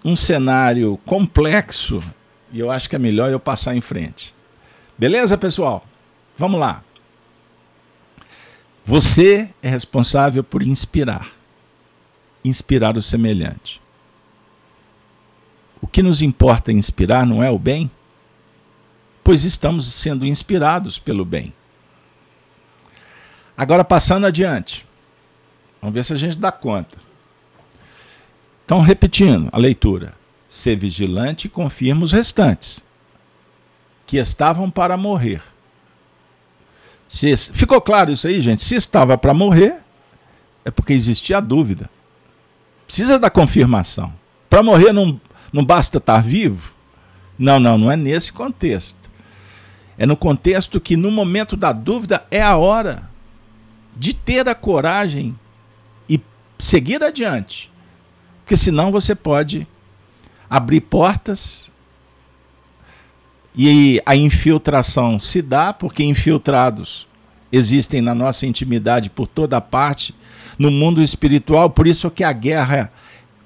um cenário complexo e eu acho que é melhor eu passar em frente. Beleza, pessoal? Vamos lá. Você é responsável por inspirar. Inspirar o semelhante. O que nos importa inspirar não é o bem? Pois estamos sendo inspirados pelo bem. Agora, passando adiante. Vamos ver se a gente dá conta. Então, repetindo a leitura: ser vigilante e confirma os restantes, que estavam para morrer. Se, ficou claro isso aí, gente? Se estava para morrer, é porque existia a dúvida. Precisa da confirmação. Para morrer não, não basta estar vivo? Não, não, não é nesse contexto. É no contexto que no momento da dúvida é a hora de ter a coragem e seguir adiante porque senão você pode abrir portas e a infiltração se dá porque infiltrados existem na nossa intimidade por toda parte, no mundo espiritual, por isso que a guerra,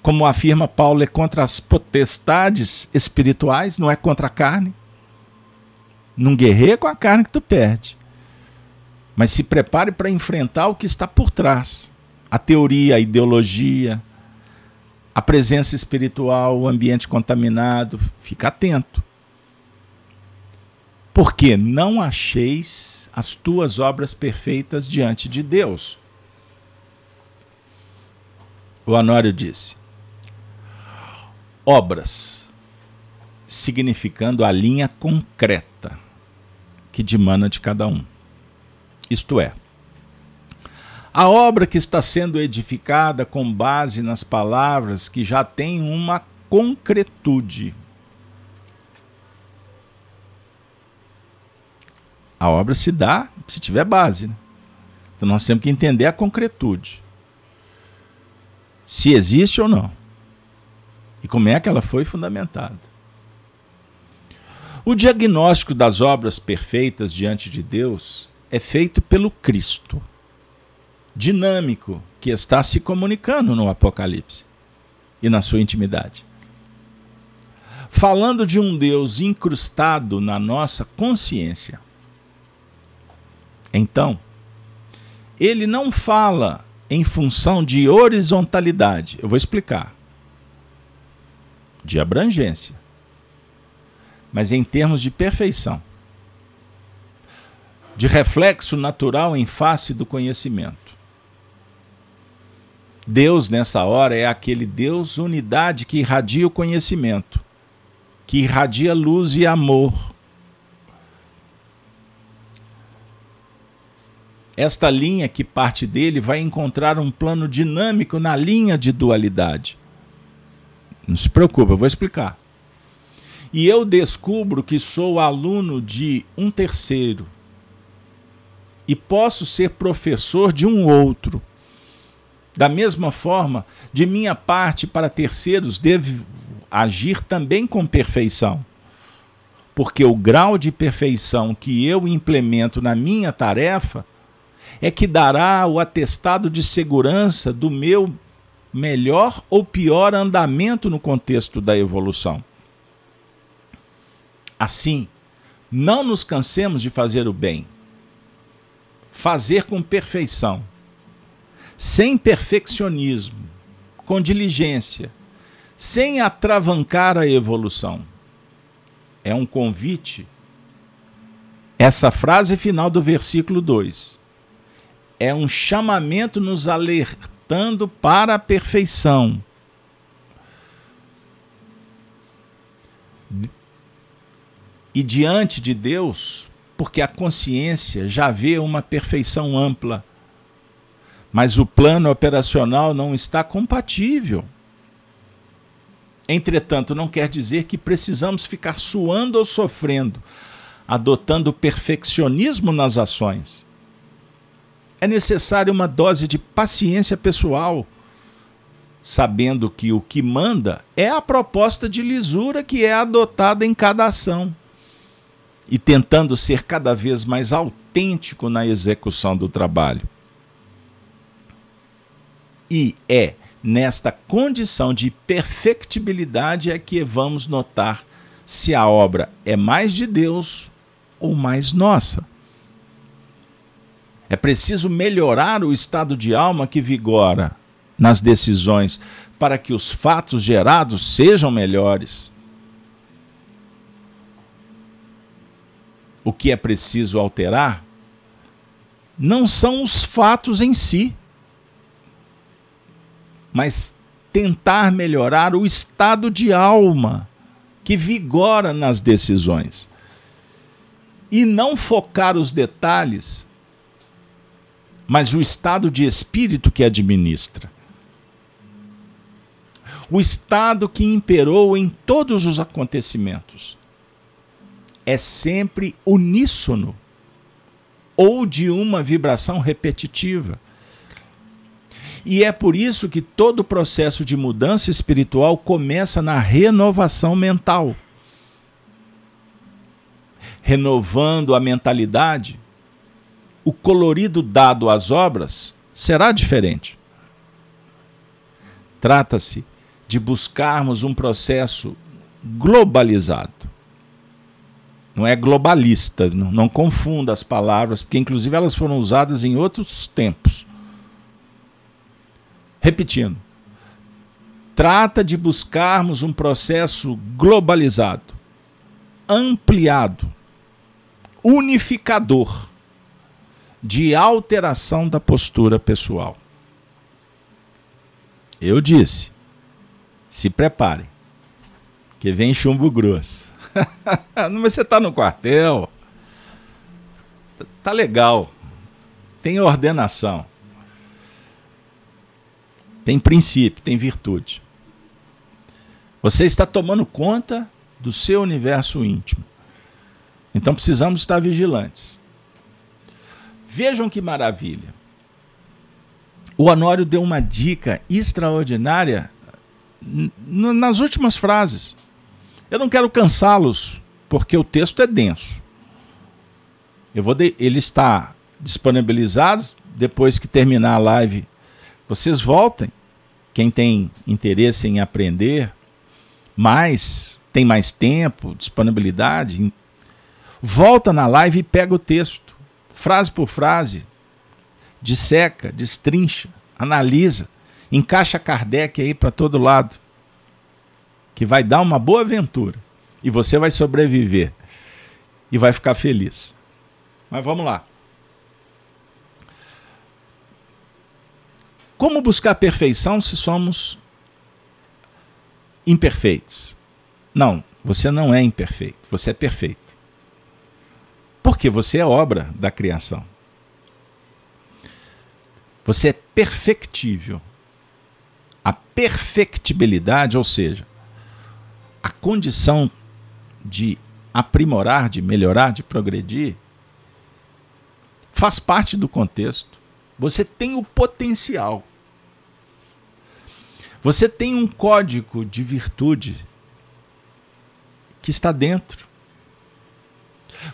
como afirma Paulo, é contra as potestades espirituais, não é contra a carne. Não guerreia com a carne que tu perde. Mas se prepare para enfrentar o que está por trás. A teoria, a ideologia, a presença espiritual, o ambiente contaminado, fica atento. Porque não acheis as tuas obras perfeitas diante de Deus. O Anório disse: obras, significando a linha concreta que dimana de cada um. Isto é, a obra que está sendo edificada com base nas palavras que já tem uma concretude. A obra se dá se tiver base. Né? Então nós temos que entender a concretude. Se existe ou não. E como é que ela foi fundamentada. O diagnóstico das obras perfeitas diante de Deus é feito pelo Cristo, dinâmico, que está se comunicando no Apocalipse e na sua intimidade. Falando de um Deus incrustado na nossa consciência. Então, ele não fala em função de horizontalidade. Eu vou explicar. De abrangência. Mas em termos de perfeição. De reflexo natural em face do conhecimento. Deus, nessa hora, é aquele Deus unidade que irradia o conhecimento, que irradia luz e amor Esta linha que parte dele vai encontrar um plano dinâmico na linha de dualidade. Não se preocupe, eu vou explicar. E eu descubro que sou aluno de um terceiro e posso ser professor de um outro. Da mesma forma, de minha parte para terceiros, devo agir também com perfeição. Porque o grau de perfeição que eu implemento na minha tarefa é que dará o atestado de segurança do meu melhor ou pior andamento no contexto da evolução. Assim, não nos cansemos de fazer o bem. Fazer com perfeição, sem perfeccionismo, com diligência, sem atravancar a evolução. É um convite. Essa frase final do versículo 2 é um chamamento nos alertando para a perfeição. E diante de Deus, porque a consciência já vê uma perfeição ampla, mas o plano operacional não está compatível. Entretanto, não quer dizer que precisamos ficar suando ou sofrendo, adotando perfeccionismo nas ações é necessária uma dose de paciência pessoal, sabendo que o que manda é a proposta de lisura que é adotada em cada ação e tentando ser cada vez mais autêntico na execução do trabalho. E é nesta condição de perfectibilidade é que vamos notar se a obra é mais de Deus ou mais nossa. É preciso melhorar o estado de alma que vigora nas decisões para que os fatos gerados sejam melhores. O que é preciso alterar não são os fatos em si, mas tentar melhorar o estado de alma que vigora nas decisões. E não focar os detalhes mas o estado de espírito que administra. O estado que imperou em todos os acontecimentos é sempre uníssono ou de uma vibração repetitiva. E é por isso que todo o processo de mudança espiritual começa na renovação mental. Renovando a mentalidade, o colorido dado às obras será diferente. Trata-se de buscarmos um processo globalizado. Não é globalista, não, não confunda as palavras, porque inclusive elas foram usadas em outros tempos. Repetindo, trata de buscarmos um processo globalizado, ampliado, unificador de alteração da postura pessoal. Eu disse, se prepare, que vem chumbo grosso. Mas você está no quartel, tá legal, tem ordenação, tem princípio, tem virtude. Você está tomando conta do seu universo íntimo. Então precisamos estar vigilantes. Vejam que maravilha. O Honório deu uma dica extraordinária nas últimas frases. Eu não quero cansá-los, porque o texto é denso. Eu vou de... Ele está disponibilizado depois que terminar a live. Vocês voltem. Quem tem interesse em aprender mais, tem mais tempo, disponibilidade, volta na live e pega o texto, frase por frase, disseca, destrincha, analisa, encaixa Kardec aí para todo lado, que vai dar uma boa aventura e você vai sobreviver e vai ficar feliz. Mas vamos lá. Como buscar perfeição se somos imperfeitos? Não, você não é imperfeito, você é perfeito. Porque você é obra da criação. Você é perfectível. A perfectibilidade, ou seja, a condição de aprimorar, de melhorar, de progredir, faz parte do contexto. Você tem o potencial. Você tem um código de virtude que está dentro.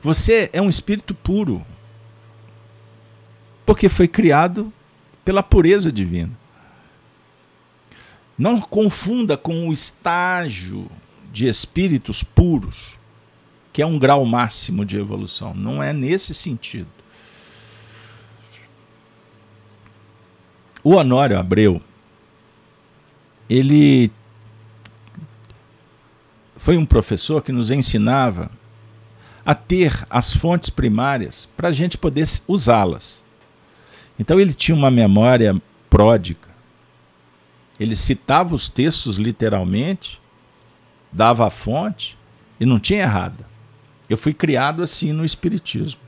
Você é um espírito puro. Porque foi criado pela pureza divina. Não confunda com o estágio de espíritos puros, que é um grau máximo de evolução. Não é nesse sentido. O Honório Abreu, ele foi um professor que nos ensinava a ter as fontes primárias para a gente poder usá-las. Então ele tinha uma memória pródica. Ele citava os textos literalmente, dava a fonte e não tinha errada. Eu fui criado assim no Espiritismo.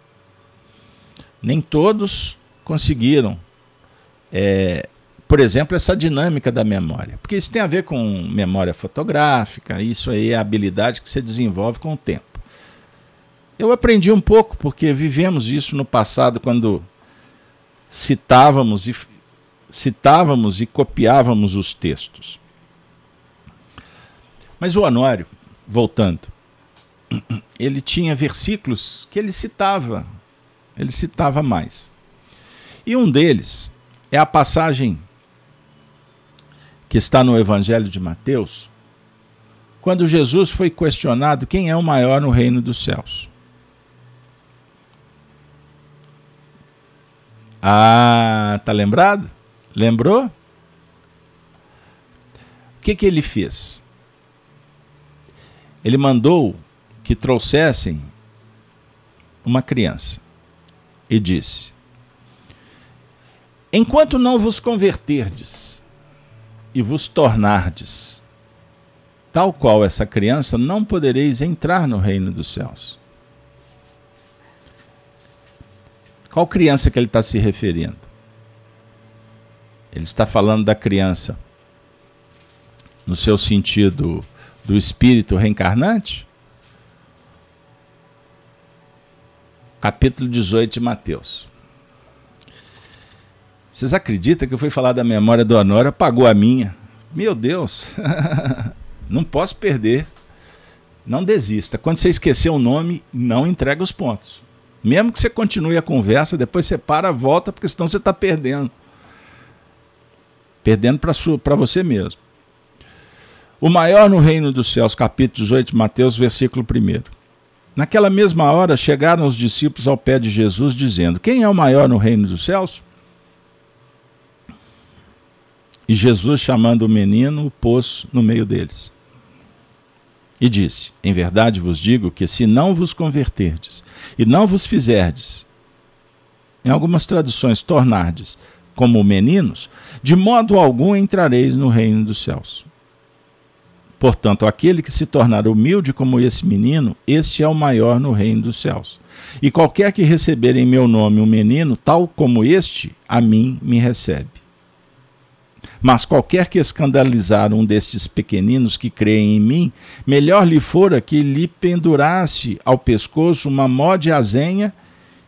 Nem todos conseguiram é, por exemplo, essa dinâmica da memória. Porque isso tem a ver com memória fotográfica, isso aí é a habilidade que você desenvolve com o tempo. Eu aprendi um pouco, porque vivemos isso no passado quando citávamos e, citávamos e copiávamos os textos. Mas o Honório, voltando, ele tinha versículos que ele citava, ele citava mais. E um deles é a passagem que está no Evangelho de Mateus, quando Jesus foi questionado quem é o maior no reino dos céus. Ah, tá lembrado? Lembrou? O que, que ele fez? Ele mandou que trouxessem uma criança e disse: Enquanto não vos converterdes e vos tornardes tal qual essa criança, não podereis entrar no reino dos céus. Qual criança que ele está se referindo? Ele está falando da criança no seu sentido do espírito reencarnante? Capítulo 18 de Mateus. Vocês acreditam que eu fui falar da memória do Honório, apagou a minha? Meu Deus! não posso perder. Não desista. Quando você esquecer o nome, não entrega os pontos. Mesmo que você continue a conversa, depois você para, volta, porque senão você está perdendo. Perdendo para você mesmo. O maior no reino dos céus, capítulo 18, Mateus, versículo 1. Naquela mesma hora chegaram os discípulos ao pé de Jesus, dizendo: Quem é o maior no reino dos céus? E Jesus, chamando o menino, o pôs no meio deles. E disse: Em verdade vos digo que se não vos converterdes e não vos fizerdes, em algumas traduções, tornardes como meninos, de modo algum entrareis no reino dos céus. Portanto, aquele que se tornar humilde como esse menino, este é o maior no reino dos céus. E qualquer que receber em meu nome um menino, tal como este, a mim me recebe. Mas qualquer que escandalizar um destes pequeninos que creem em mim, melhor lhe fora que lhe pendurasse ao pescoço uma mó de azenha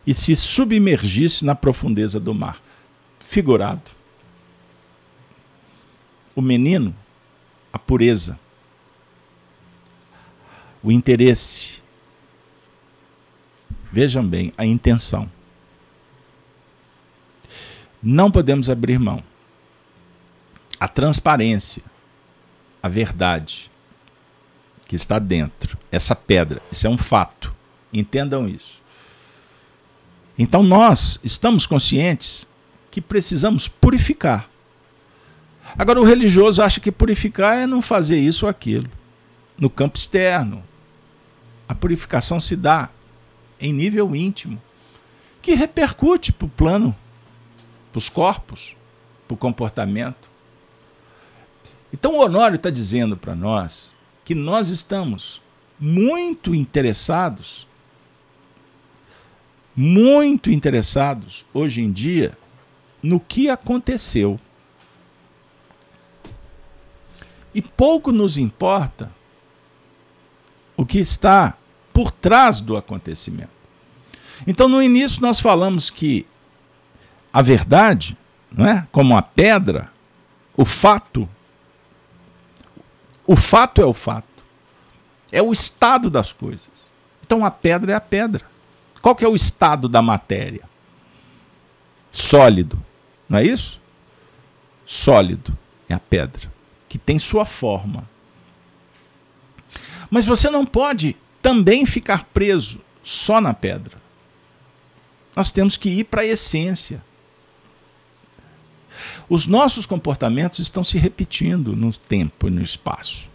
e se submergisse na profundeza do mar. Figurado. O menino, a pureza, o interesse. Vejam bem, a intenção. Não podemos abrir mão a transparência, a verdade que está dentro, essa pedra, isso é um fato. Entendam isso. Então nós estamos conscientes que precisamos purificar. Agora o religioso acha que purificar é não fazer isso ou aquilo. No campo externo, a purificação se dá em nível íntimo, que repercute para o plano, para os corpos, para o comportamento. Então o Honório está dizendo para nós que nós estamos muito interessados, muito interessados hoje em dia no que aconteceu. E pouco nos importa o que está por trás do acontecimento. Então, no início, nós falamos que a verdade, não é? como a pedra, o fato, o fato é o fato. É o estado das coisas. Então a pedra é a pedra. Qual que é o estado da matéria? Sólido. Não é isso? Sólido é a pedra, que tem sua forma. Mas você não pode também ficar preso só na pedra. Nós temos que ir para a essência. Os nossos comportamentos estão se repetindo no tempo e no espaço.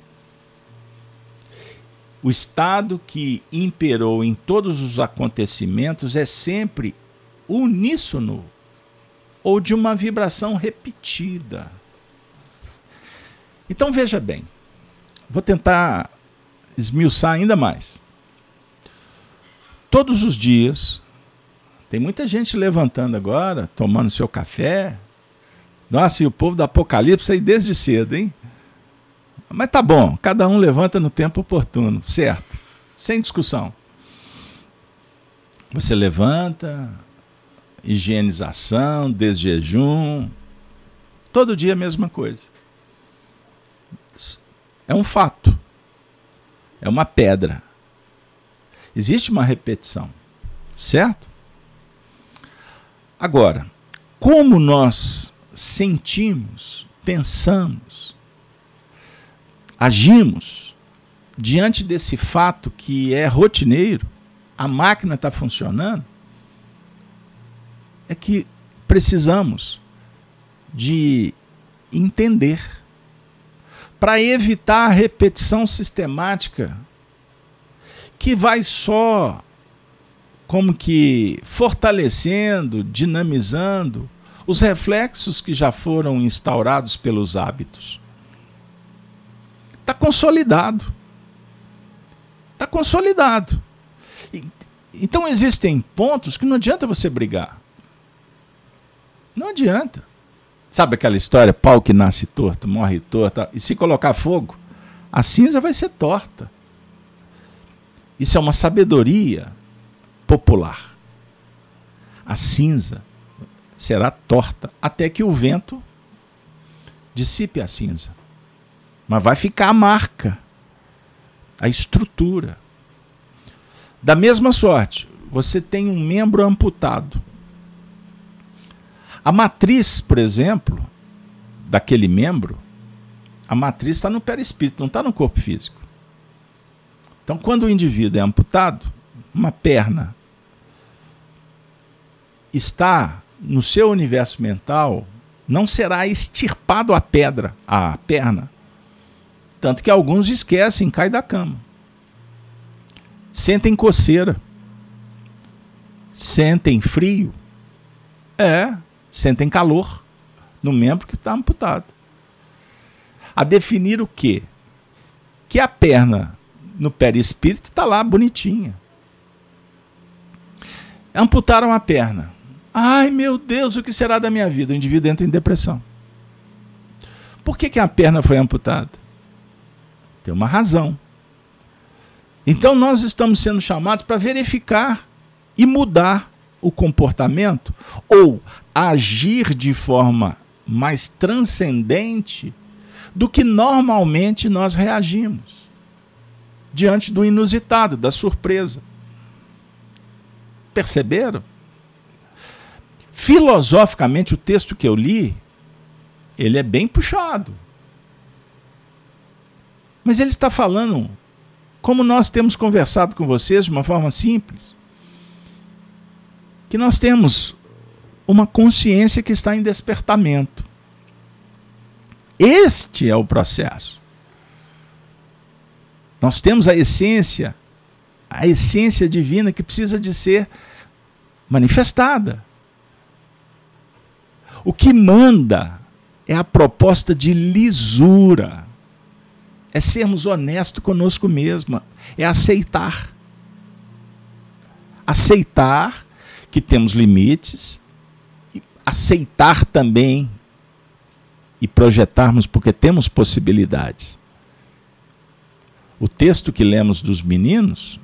O estado que imperou em todos os acontecimentos é sempre uníssono ou de uma vibração repetida. Então veja bem, vou tentar esmiuçar ainda mais. Todos os dias, tem muita gente levantando agora, tomando seu café, nossa, e o povo do Apocalipse aí desde cedo, hein? Mas tá bom, cada um levanta no tempo oportuno, certo? Sem discussão. Você levanta, higienização, desjejum, todo dia a mesma coisa. É um fato. É uma pedra. Existe uma repetição, certo? Agora, como nós sentimos, pensamos, agimos diante desse fato que é rotineiro, a máquina está funcionando, é que precisamos de entender. Para evitar a repetição sistemática que vai só como que fortalecendo, dinamizando os reflexos que já foram instaurados pelos hábitos. Está consolidado. Está consolidado. Então existem pontos que não adianta você brigar. Não adianta. Sabe aquela história, pau que nasce torto, morre torto, e se colocar fogo, a cinza vai ser torta. Isso é uma sabedoria popular. A cinza será torta até que o vento dissipe a cinza. Mas vai ficar a marca, a estrutura. Da mesma sorte, você tem um membro amputado. A matriz, por exemplo, daquele membro, a matriz está no perispírito, não está no corpo físico. Então, quando o indivíduo é amputado, uma perna está no seu universo mental, não será extirpado a pedra, a perna. Tanto que alguns esquecem, cai da cama. Sentem coceira. Sentem frio. É, sentem calor no membro que está amputado. A definir o quê? Que a perna no perispírito está lá bonitinha. Amputaram a perna. Ai meu Deus, o que será da minha vida? O indivíduo entra em depressão. Por que, que a perna foi amputada? Tem uma razão. Então nós estamos sendo chamados para verificar e mudar o comportamento ou agir de forma mais transcendente do que normalmente nós reagimos diante do inusitado, da surpresa. Perceberam? Filosoficamente, o texto que eu li, ele é bem puxado. Mas ele está falando como nós temos conversado com vocês de uma forma simples. Que nós temos uma consciência que está em despertamento. Este é o processo. Nós temos a essência, a essência divina que precisa de ser manifestada. O que manda é a proposta de lisura. É sermos honestos conosco mesmo, é aceitar. Aceitar que temos limites, aceitar também e projetarmos porque temos possibilidades. O texto que lemos dos meninos,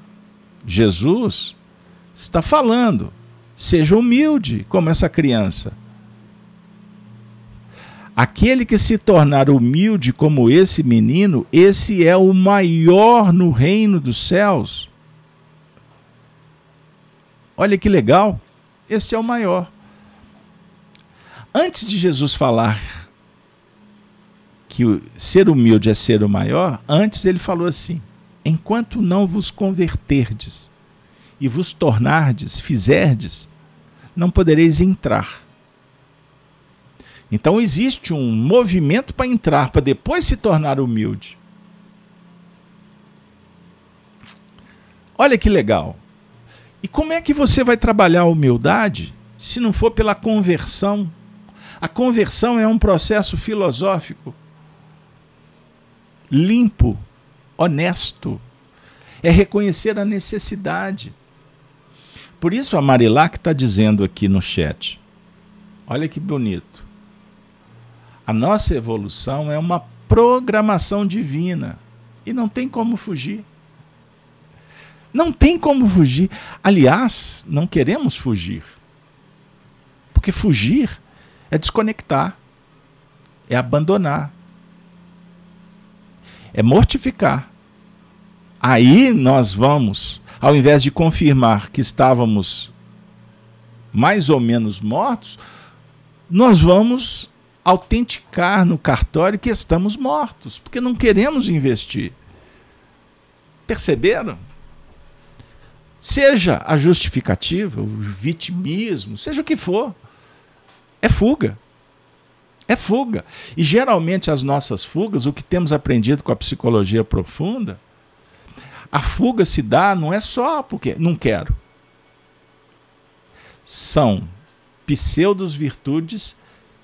Jesus está falando: seja humilde como essa criança. Aquele que se tornar humilde como esse menino, esse é o maior no reino dos céus. Olha que legal, esse é o maior. Antes de Jesus falar que ser humilde é ser o maior, antes ele falou assim: enquanto não vos converterdes e vos tornardes, fizerdes, não podereis entrar então existe um movimento para entrar, para depois se tornar humilde. Olha que legal. E como é que você vai trabalhar a humildade se não for pela conversão? A conversão é um processo filosófico limpo, honesto. É reconhecer a necessidade. Por isso a Marilac está dizendo aqui no chat. Olha que bonito. A nossa evolução é uma programação divina e não tem como fugir. Não tem como fugir. Aliás, não queremos fugir. Porque fugir é desconectar, é abandonar, é mortificar. Aí nós vamos, ao invés de confirmar que estávamos mais ou menos mortos, nós vamos autenticar no cartório que estamos mortos, porque não queremos investir. Perceberam? Seja a justificativa, o vitimismo, seja o que for, é fuga. É fuga. E geralmente as nossas fugas, o que temos aprendido com a psicologia profunda, a fuga se dá não é só porque não quero. São pseudos virtudes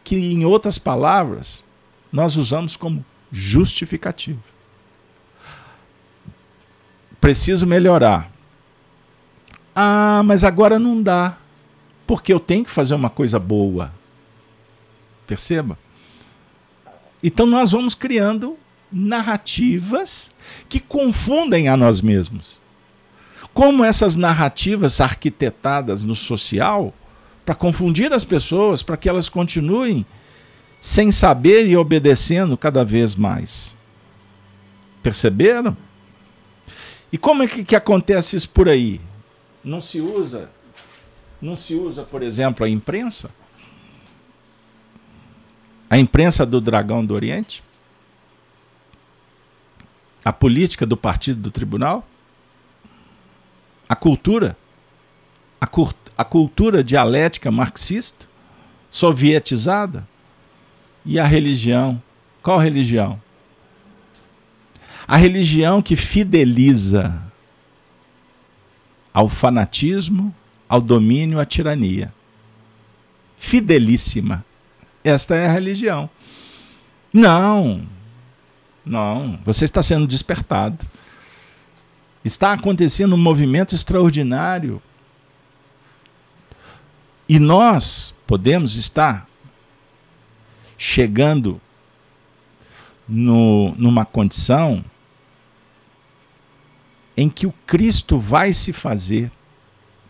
que, em outras palavras, nós usamos como justificativo. Preciso melhorar. Ah, mas agora não dá, porque eu tenho que fazer uma coisa boa. Perceba? Então nós vamos criando narrativas que confundem a nós mesmos. Como essas narrativas arquitetadas no social para confundir as pessoas, para que elas continuem sem saber e obedecendo cada vez mais. Perceberam? E como é que, que acontece isso por aí? Não se usa, não se usa, por exemplo, a imprensa? A imprensa do Dragão do Oriente? A política do partido do tribunal? A cultura? A, a cultura dialética marxista, sovietizada, e a religião. Qual religião? A religião que fideliza ao fanatismo, ao domínio, à tirania. Fidelíssima. Esta é a religião. Não, não, você está sendo despertado. Está acontecendo um movimento extraordinário e nós podemos estar chegando no, numa condição em que o Cristo vai se fazer.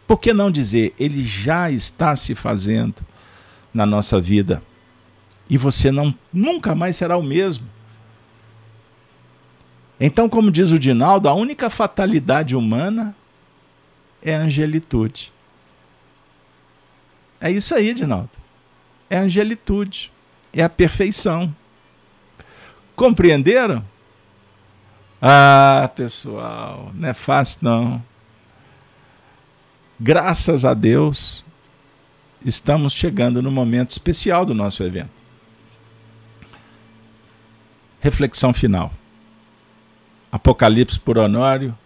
Por que não dizer, ele já está se fazendo na nossa vida? E você não nunca mais será o mesmo. Então, como diz o Dinaldo, a única fatalidade humana é a angelitude. É isso aí, Dinaldo. É a angelitude. É a perfeição. Compreenderam? Ah, pessoal, não é fácil não. Graças a Deus, estamos chegando no momento especial do nosso evento. Reflexão final. Apocalipse por Honório.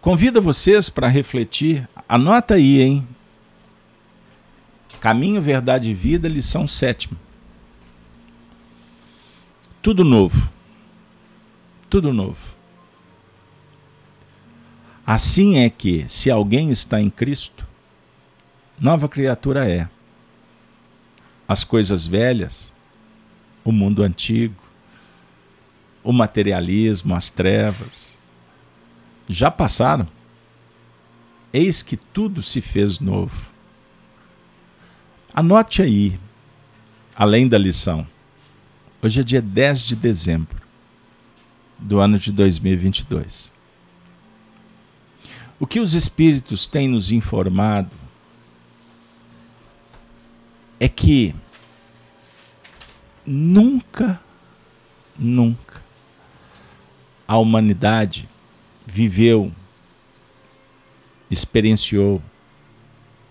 Convido vocês para refletir. Anota aí, hein? Caminho, Verdade e Vida, lição sétima. Tudo novo. Tudo novo. Assim é que, se alguém está em Cristo, nova criatura é. As coisas velhas, o mundo antigo, o materialismo, as trevas, já passaram. Eis que tudo se fez novo. Anote aí, além da lição. Hoje é dia 10 de dezembro do ano de 2022. O que os Espíritos têm nos informado é que nunca, nunca a humanidade viveu, experienciou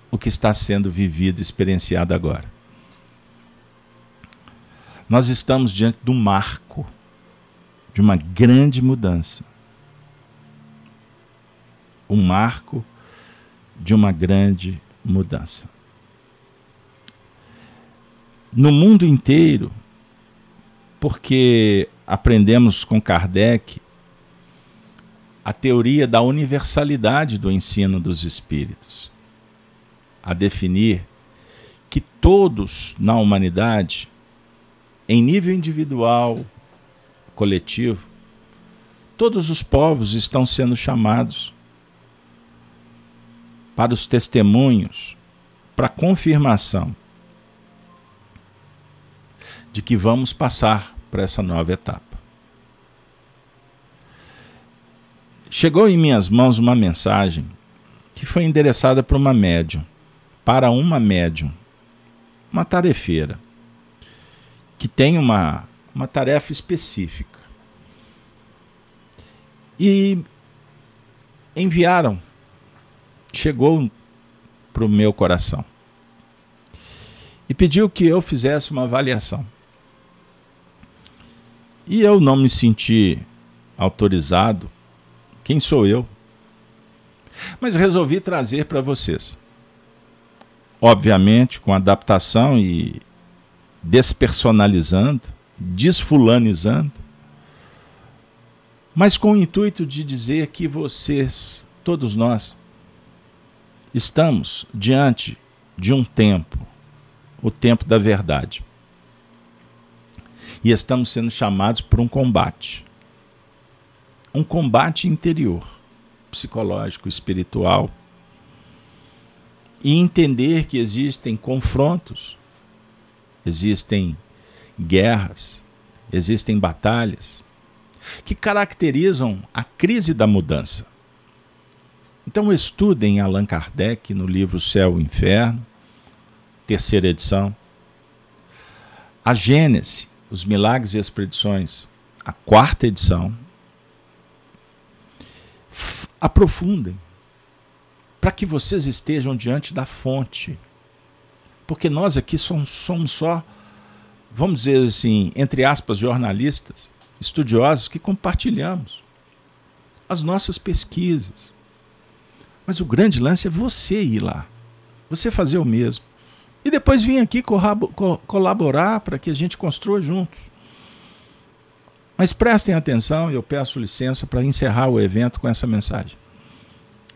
o que está sendo vivido, experienciado agora. Nós estamos diante do marco de uma grande mudança. Um marco de uma grande mudança. No mundo inteiro, porque aprendemos com Kardec a teoria da universalidade do ensino dos espíritos, a definir que todos na humanidade, em nível individual, coletivo, todos os povos estão sendo chamados para os testemunhos, para a confirmação de que vamos passar para essa nova etapa. Chegou em minhas mãos uma mensagem que foi endereçada para uma médium, para uma médium, uma tarefeira, que tem uma uma tarefa específica. E enviaram, chegou para o meu coração e pediu que eu fizesse uma avaliação. E eu não me senti autorizado. Quem sou eu? Mas resolvi trazer para vocês. Obviamente, com adaptação e despersonalizando, desfulanizando, mas com o intuito de dizer que vocês, todos nós, estamos diante de um tempo, o tempo da verdade. E estamos sendo chamados por um combate. Um combate interior, psicológico, espiritual. E entender que existem confrontos, existem guerras, existem batalhas que caracterizam a crise da mudança. Então estudem Allan Kardec no livro Céu e Inferno, terceira edição. A Gênese, os Milagres e as Predições, a quarta edição. Aprofundem para que vocês estejam diante da fonte. Porque nós aqui somos, somos só vamos dizer assim, entre aspas, jornalistas, estudiosos que compartilhamos as nossas pesquisas. Mas o grande lance é você ir lá, você fazer o mesmo. E depois vir aqui colaborar para que a gente construa juntos. Mas prestem atenção, e eu peço licença para encerrar o evento com essa mensagem.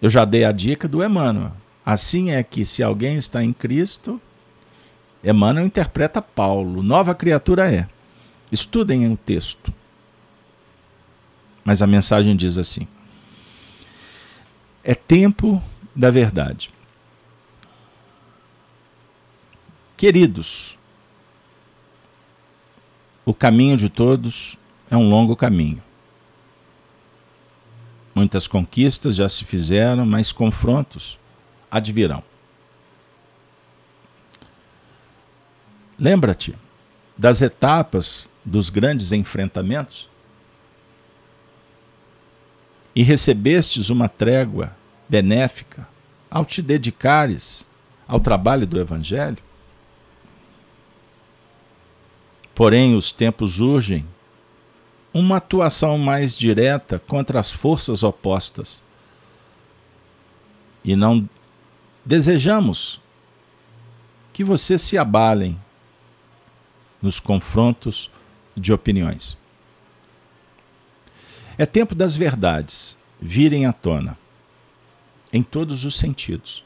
Eu já dei a dica do Emmanuel. Assim é que, se alguém está em Cristo, Emmanuel interpreta Paulo, nova criatura é. Estudem o texto. Mas a mensagem diz assim: é tempo da verdade. Queridos, o caminho de todos é um longo caminho. Muitas conquistas já se fizeram, mas confrontos advirão. Lembra-te das etapas dos grandes enfrentamentos? E recebestes uma trégua benéfica ao te dedicares ao trabalho do Evangelho? Porém, os tempos urgem uma atuação mais direta contra as forças opostas. E não desejamos que vocês se abalem nos confrontos de opiniões. É tempo das verdades virem à tona, em todos os sentidos.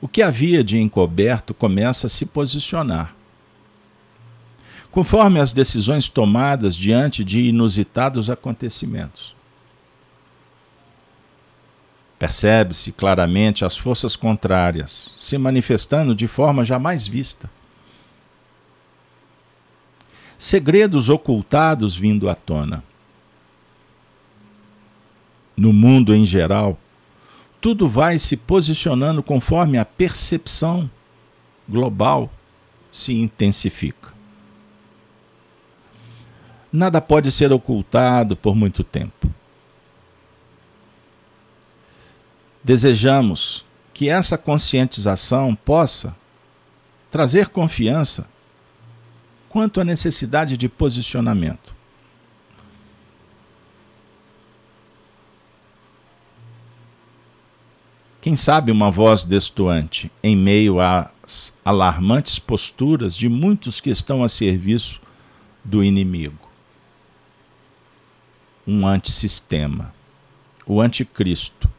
O que havia de encoberto começa a se posicionar conforme as decisões tomadas diante de inusitados acontecimentos. Percebe-se claramente as forças contrárias se manifestando de forma jamais vista. Segredos ocultados vindo à tona. No mundo em geral, tudo vai se posicionando conforme a percepção global se intensifica nada pode ser ocultado por muito tempo. Desejamos que essa conscientização possa trazer confiança quanto à necessidade de posicionamento. Quem sabe uma voz destoante em meio às alarmantes posturas de muitos que estão a serviço do inimigo um antissistema, o anticristo,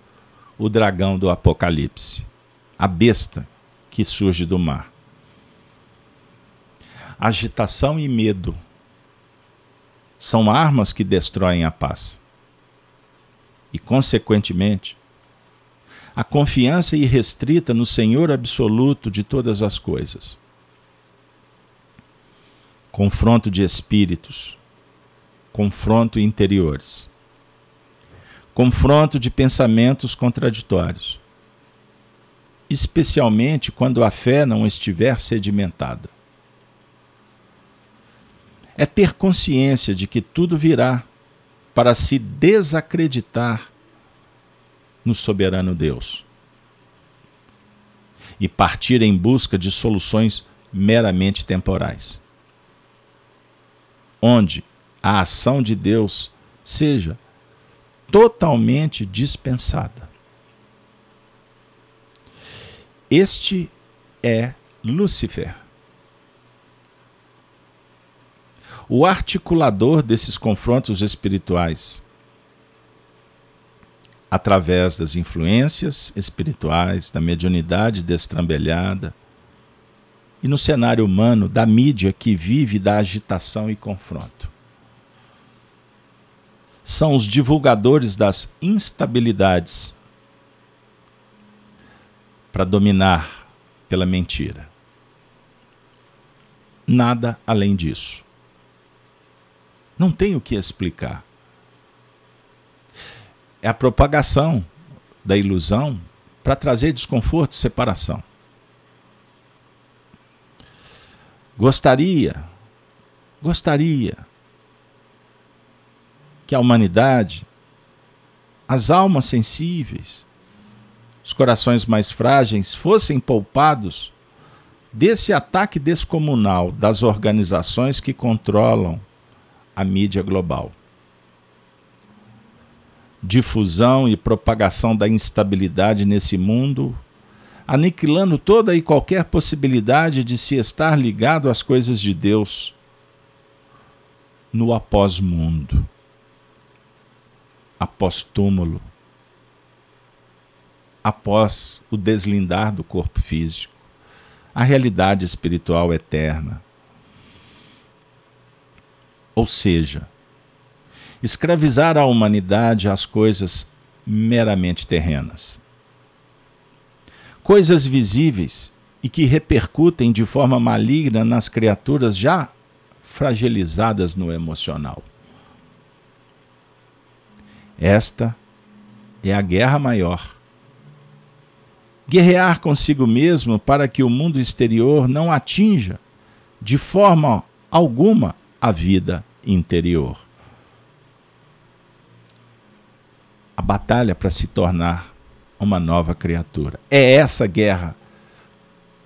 o dragão do Apocalipse, a besta que surge do mar. Agitação e medo são armas que destroem a paz. E, consequentemente, a confiança irrestrita no Senhor absoluto de todas as coisas. Confronto de espíritos, confronto interiores. Confronto de pensamentos contraditórios, especialmente quando a fé não estiver sedimentada. É ter consciência de que tudo virá para se desacreditar no soberano Deus e partir em busca de soluções meramente temporais. Onde a ação de Deus seja totalmente dispensada. Este é Lúcifer. O articulador desses confrontos espirituais, através das influências espirituais, da mediunidade destrambelhada, e no cenário humano da mídia que vive da agitação e confronto são os divulgadores das instabilidades para dominar pela mentira. Nada além disso. Não tem o que explicar. É a propagação da ilusão para trazer desconforto e separação. Gostaria, gostaria que a humanidade, as almas sensíveis, os corações mais frágeis fossem poupados desse ataque descomunal das organizações que controlam a mídia global. Difusão e propagação da instabilidade nesse mundo, aniquilando toda e qualquer possibilidade de se estar ligado às coisas de Deus no após-mundo após túmulo, após o deslindar do corpo físico, a realidade espiritual eterna. Ou seja, escravizar a humanidade às coisas meramente terrenas. Coisas visíveis e que repercutem de forma maligna nas criaturas já fragilizadas no emocional. Esta é a guerra maior. Guerrear consigo mesmo para que o mundo exterior não atinja de forma alguma a vida interior. A batalha para se tornar uma nova criatura. É essa guerra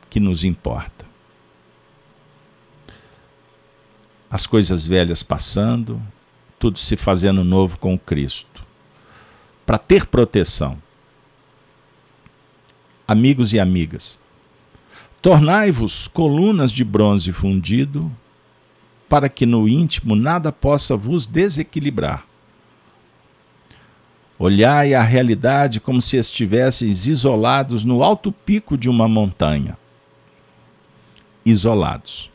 que nos importa. As coisas velhas passando, tudo se fazendo novo com Cristo. Para ter proteção. Amigos e amigas, tornai-vos colunas de bronze fundido, para que no íntimo nada possa vos desequilibrar. Olhai a realidade como se estivesseis isolados no alto pico de uma montanha isolados.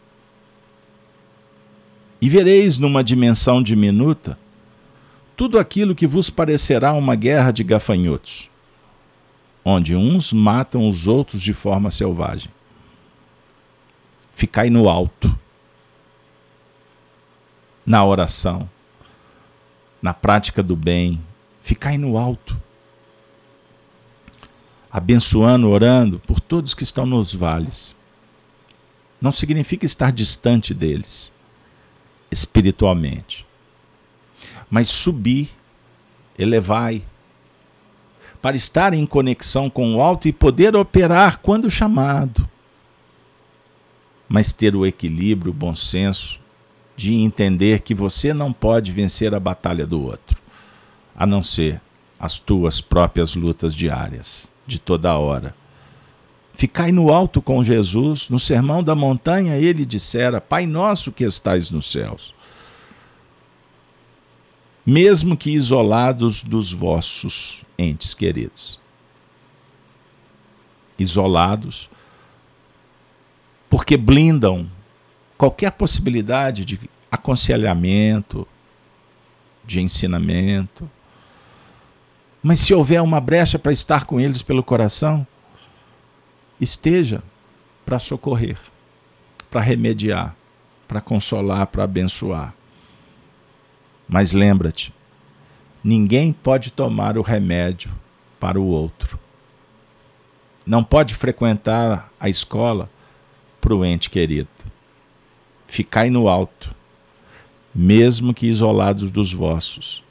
E vereis numa dimensão diminuta tudo aquilo que vos parecerá uma guerra de gafanhotos, onde uns matam os outros de forma selvagem. Ficai no alto, na oração, na prática do bem, ficai no alto, abençoando, orando por todos que estão nos vales. Não significa estar distante deles espiritualmente, mas subir, elevai, para estar em conexão com o alto e poder operar quando chamado, mas ter o equilíbrio, o bom senso de entender que você não pode vencer a batalha do outro, a não ser as tuas próprias lutas diárias, de toda hora. Ficai no alto com Jesus, no sermão da montanha ele dissera: Pai nosso que estais nos céus. Mesmo que isolados dos vossos entes queridos. Isolados, porque blindam qualquer possibilidade de aconselhamento, de ensinamento. Mas se houver uma brecha para estar com eles pelo coração, esteja para socorrer, para remediar, para consolar, para abençoar. Mas lembra-te, ninguém pode tomar o remédio para o outro. Não pode frequentar a escola para o ente querido. Ficai no alto, mesmo que isolados dos vossos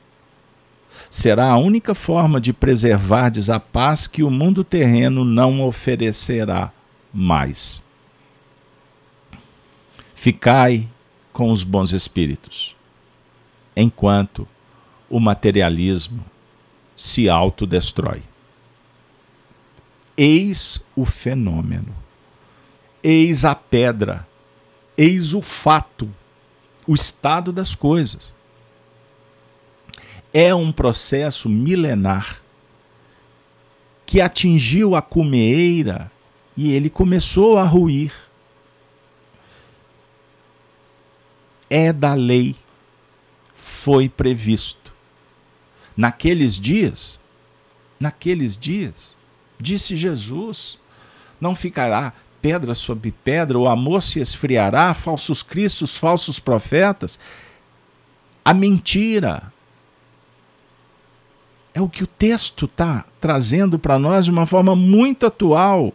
será a única forma de preservardes a paz que o mundo terreno não oferecerá mais. Ficai com os bons espíritos, enquanto o materialismo se autodestrói. Eis o fenômeno, eis a pedra, eis o fato, o estado das coisas. É um processo milenar que atingiu a cumeeira e ele começou a ruir. É da lei, foi previsto. Naqueles dias, naqueles dias, disse Jesus: não ficará pedra sobre pedra, o amor se esfriará, falsos cristos, falsos profetas. A mentira, é o que o texto está trazendo para nós de uma forma muito atual.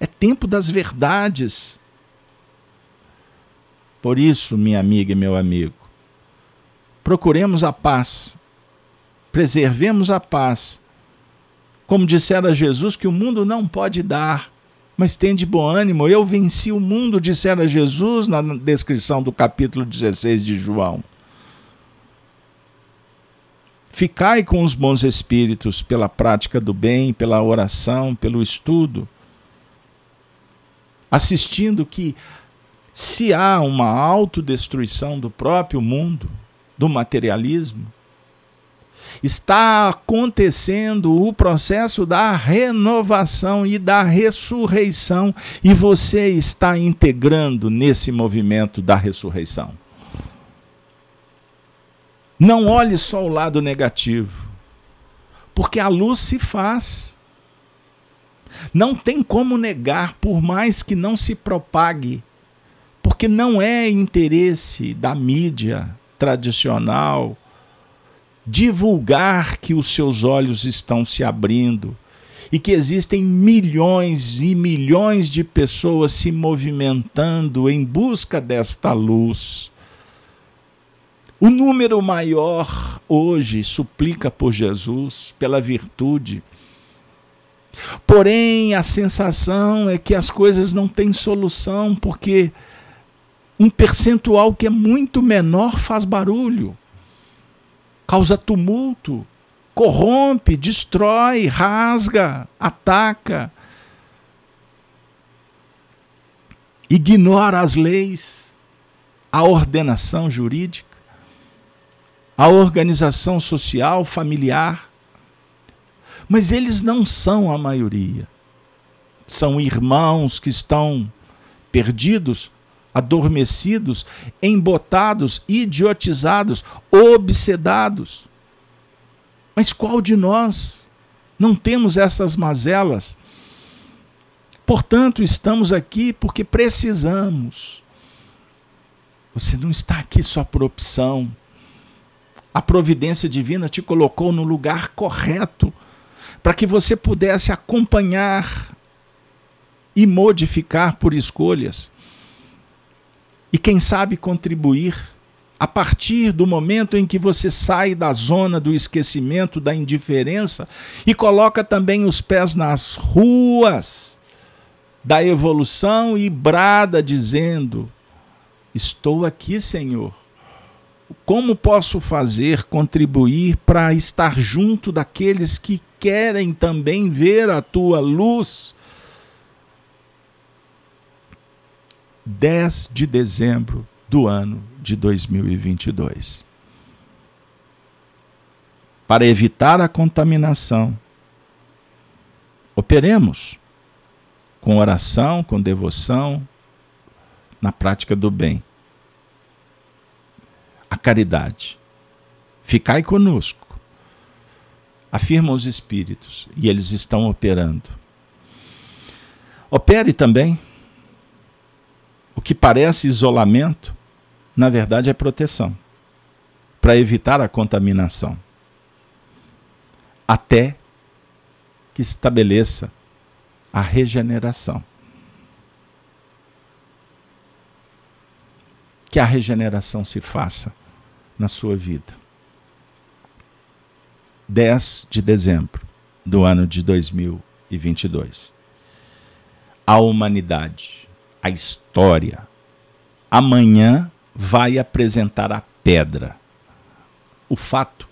É tempo das verdades. Por isso, minha amiga e meu amigo, procuremos a paz, preservemos a paz. Como dissera Jesus, que o mundo não pode dar, mas tem de bom ânimo. Eu venci o mundo, dissera Jesus na descrição do capítulo 16 de João. Ficai com os bons espíritos pela prática do bem, pela oração, pelo estudo, assistindo que se há uma autodestruição do próprio mundo, do materialismo, Está acontecendo o processo da renovação e da ressurreição, e você está integrando nesse movimento da ressurreição. Não olhe só o lado negativo, porque a luz se faz. Não tem como negar, por mais que não se propague, porque não é interesse da mídia tradicional divulgar que os seus olhos estão se abrindo e que existem milhões e milhões de pessoas se movimentando em busca desta luz. O número maior hoje suplica por Jesus, pela virtude. Porém, a sensação é que as coisas não têm solução, porque um percentual que é muito menor faz barulho causa tumulto, corrompe, destrói, rasga, ataca, ignora as leis, a ordenação jurídica, a organização social, familiar. Mas eles não são a maioria. São irmãos que estão perdidos adormecidos, embotados, idiotizados, obsedados. Mas qual de nós não temos essas mazelas? Portanto, estamos aqui porque precisamos. Você não está aqui só por opção. A providência divina te colocou no lugar correto para que você pudesse acompanhar e modificar por escolhas e, quem sabe, contribuir a partir do momento em que você sai da zona do esquecimento, da indiferença e coloca também os pés nas ruas da evolução e brada dizendo: Estou aqui, Senhor. Como posso fazer, contribuir para estar junto daqueles que querem também ver a tua luz? 10 de dezembro do ano de 2022. Para evitar a contaminação, operemos com oração, com devoção, na prática do bem. A caridade. Ficai conosco. Afirmam os espíritos e eles estão operando. Opere também o que parece isolamento, na verdade é proteção para evitar a contaminação. Até que estabeleça a regeneração. Que a regeneração se faça na sua vida. 10 de dezembro do ano de 2022. A humanidade a história. Amanhã vai apresentar a pedra, o fato.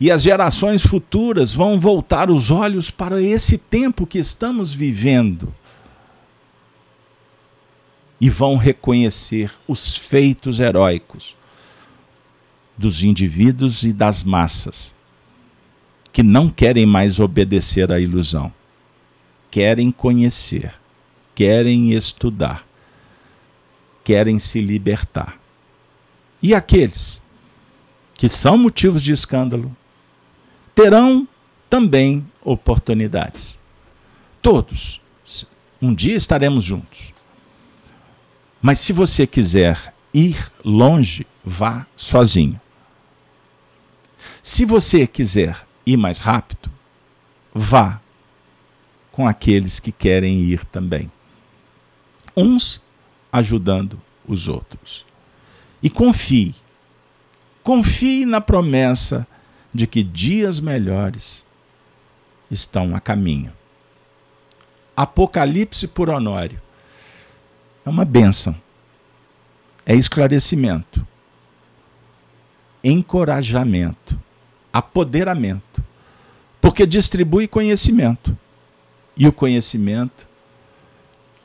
E as gerações futuras vão voltar os olhos para esse tempo que estamos vivendo e vão reconhecer os feitos heróicos dos indivíduos e das massas que não querem mais obedecer à ilusão, querem conhecer querem estudar, querem se libertar. E aqueles que são motivos de escândalo terão também oportunidades. Todos. Um dia estaremos juntos. Mas se você quiser ir longe, vá sozinho. Se você quiser ir mais rápido, vá com aqueles que querem ir também uns ajudando os outros. E confie, confie na promessa de que dias melhores estão a caminho. Apocalipse por Honório é uma bênção, é esclarecimento, encorajamento, apoderamento, porque distribui conhecimento. E o conhecimento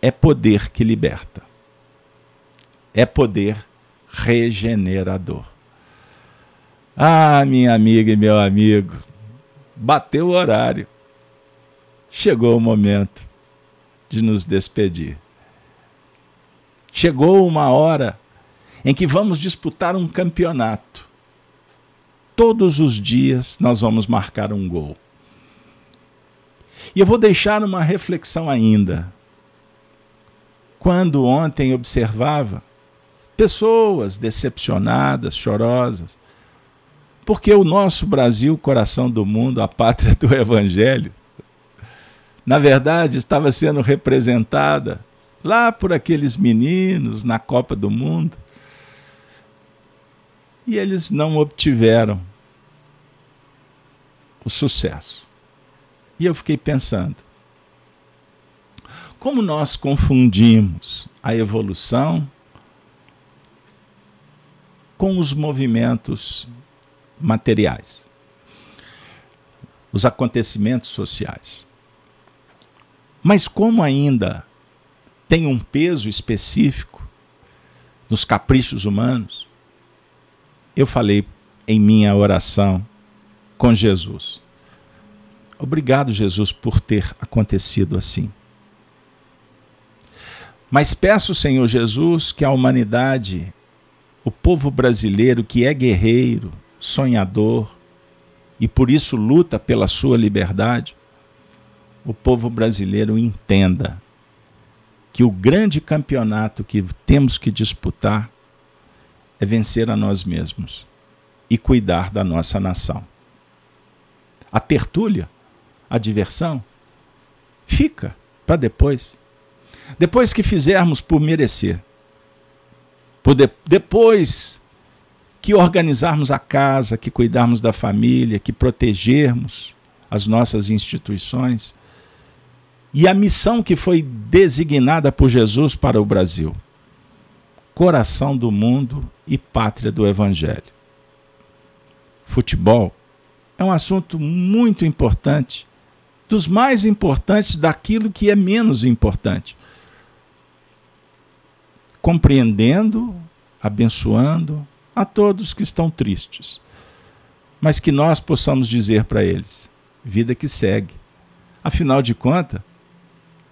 é poder que liberta. É poder regenerador. Ah, minha amiga e meu amigo, bateu o horário. Chegou o momento de nos despedir. Chegou uma hora em que vamos disputar um campeonato. Todos os dias nós vamos marcar um gol. E eu vou deixar uma reflexão ainda. Quando ontem observava pessoas decepcionadas, chorosas, porque o nosso Brasil, coração do mundo, a pátria do Evangelho, na verdade estava sendo representada lá por aqueles meninos na Copa do Mundo. E eles não obtiveram o sucesso. E eu fiquei pensando: como nós confundimos a evolução com os movimentos materiais, os acontecimentos sociais. Mas como ainda tem um peso específico nos caprichos humanos, eu falei em minha oração com Jesus. Obrigado, Jesus, por ter acontecido assim. Mas peço, Senhor Jesus, que a humanidade, o povo brasileiro que é guerreiro, sonhador e por isso luta pela sua liberdade, o povo brasileiro entenda que o grande campeonato que temos que disputar é vencer a nós mesmos e cuidar da nossa nação. A tertúlia, a diversão, fica para depois. Depois que fizermos por merecer. Por de, depois que organizarmos a casa, que cuidarmos da família, que protegermos as nossas instituições e a missão que foi designada por Jesus para o Brasil coração do mundo e pátria do Evangelho. Futebol é um assunto muito importante, dos mais importantes daquilo que é menos importante. Compreendendo, abençoando, a todos que estão tristes, mas que nós possamos dizer para eles: vida que segue. Afinal de contas,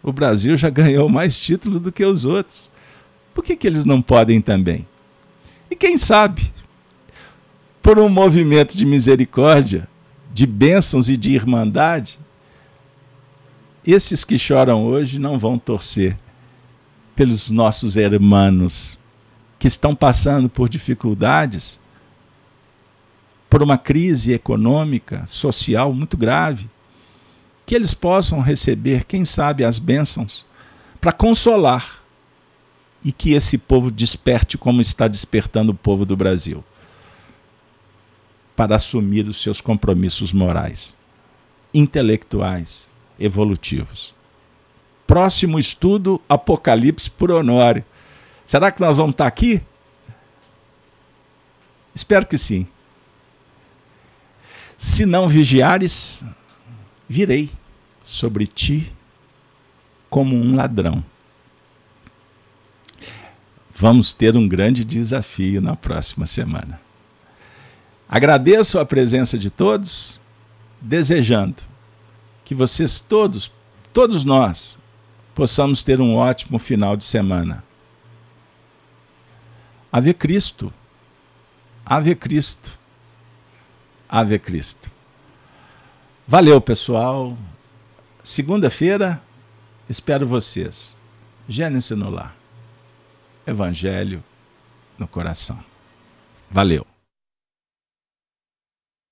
o Brasil já ganhou mais títulos do que os outros. Por que, que eles não podem também? E quem sabe, por um movimento de misericórdia, de bênçãos e de irmandade, esses que choram hoje não vão torcer pelos nossos hermanos que estão passando por dificuldades, por uma crise econômica, social muito grave, que eles possam receber, quem sabe, as bênçãos para consolar e que esse povo desperte como está despertando o povo do Brasil para assumir os seus compromissos morais, intelectuais, evolutivos. Próximo estudo, Apocalipse por Honório. Será que nós vamos estar aqui? Espero que sim. Se não vigiares, virei sobre ti como um ladrão. Vamos ter um grande desafio na próxima semana. Agradeço a presença de todos, desejando que vocês todos, todos nós, possamos ter um ótimo final de semana. Ave Cristo. Ave Cristo. Ave Cristo. Valeu, pessoal. Segunda-feira, espero vocês. Gênesis no lar. Evangelho no coração. Valeu.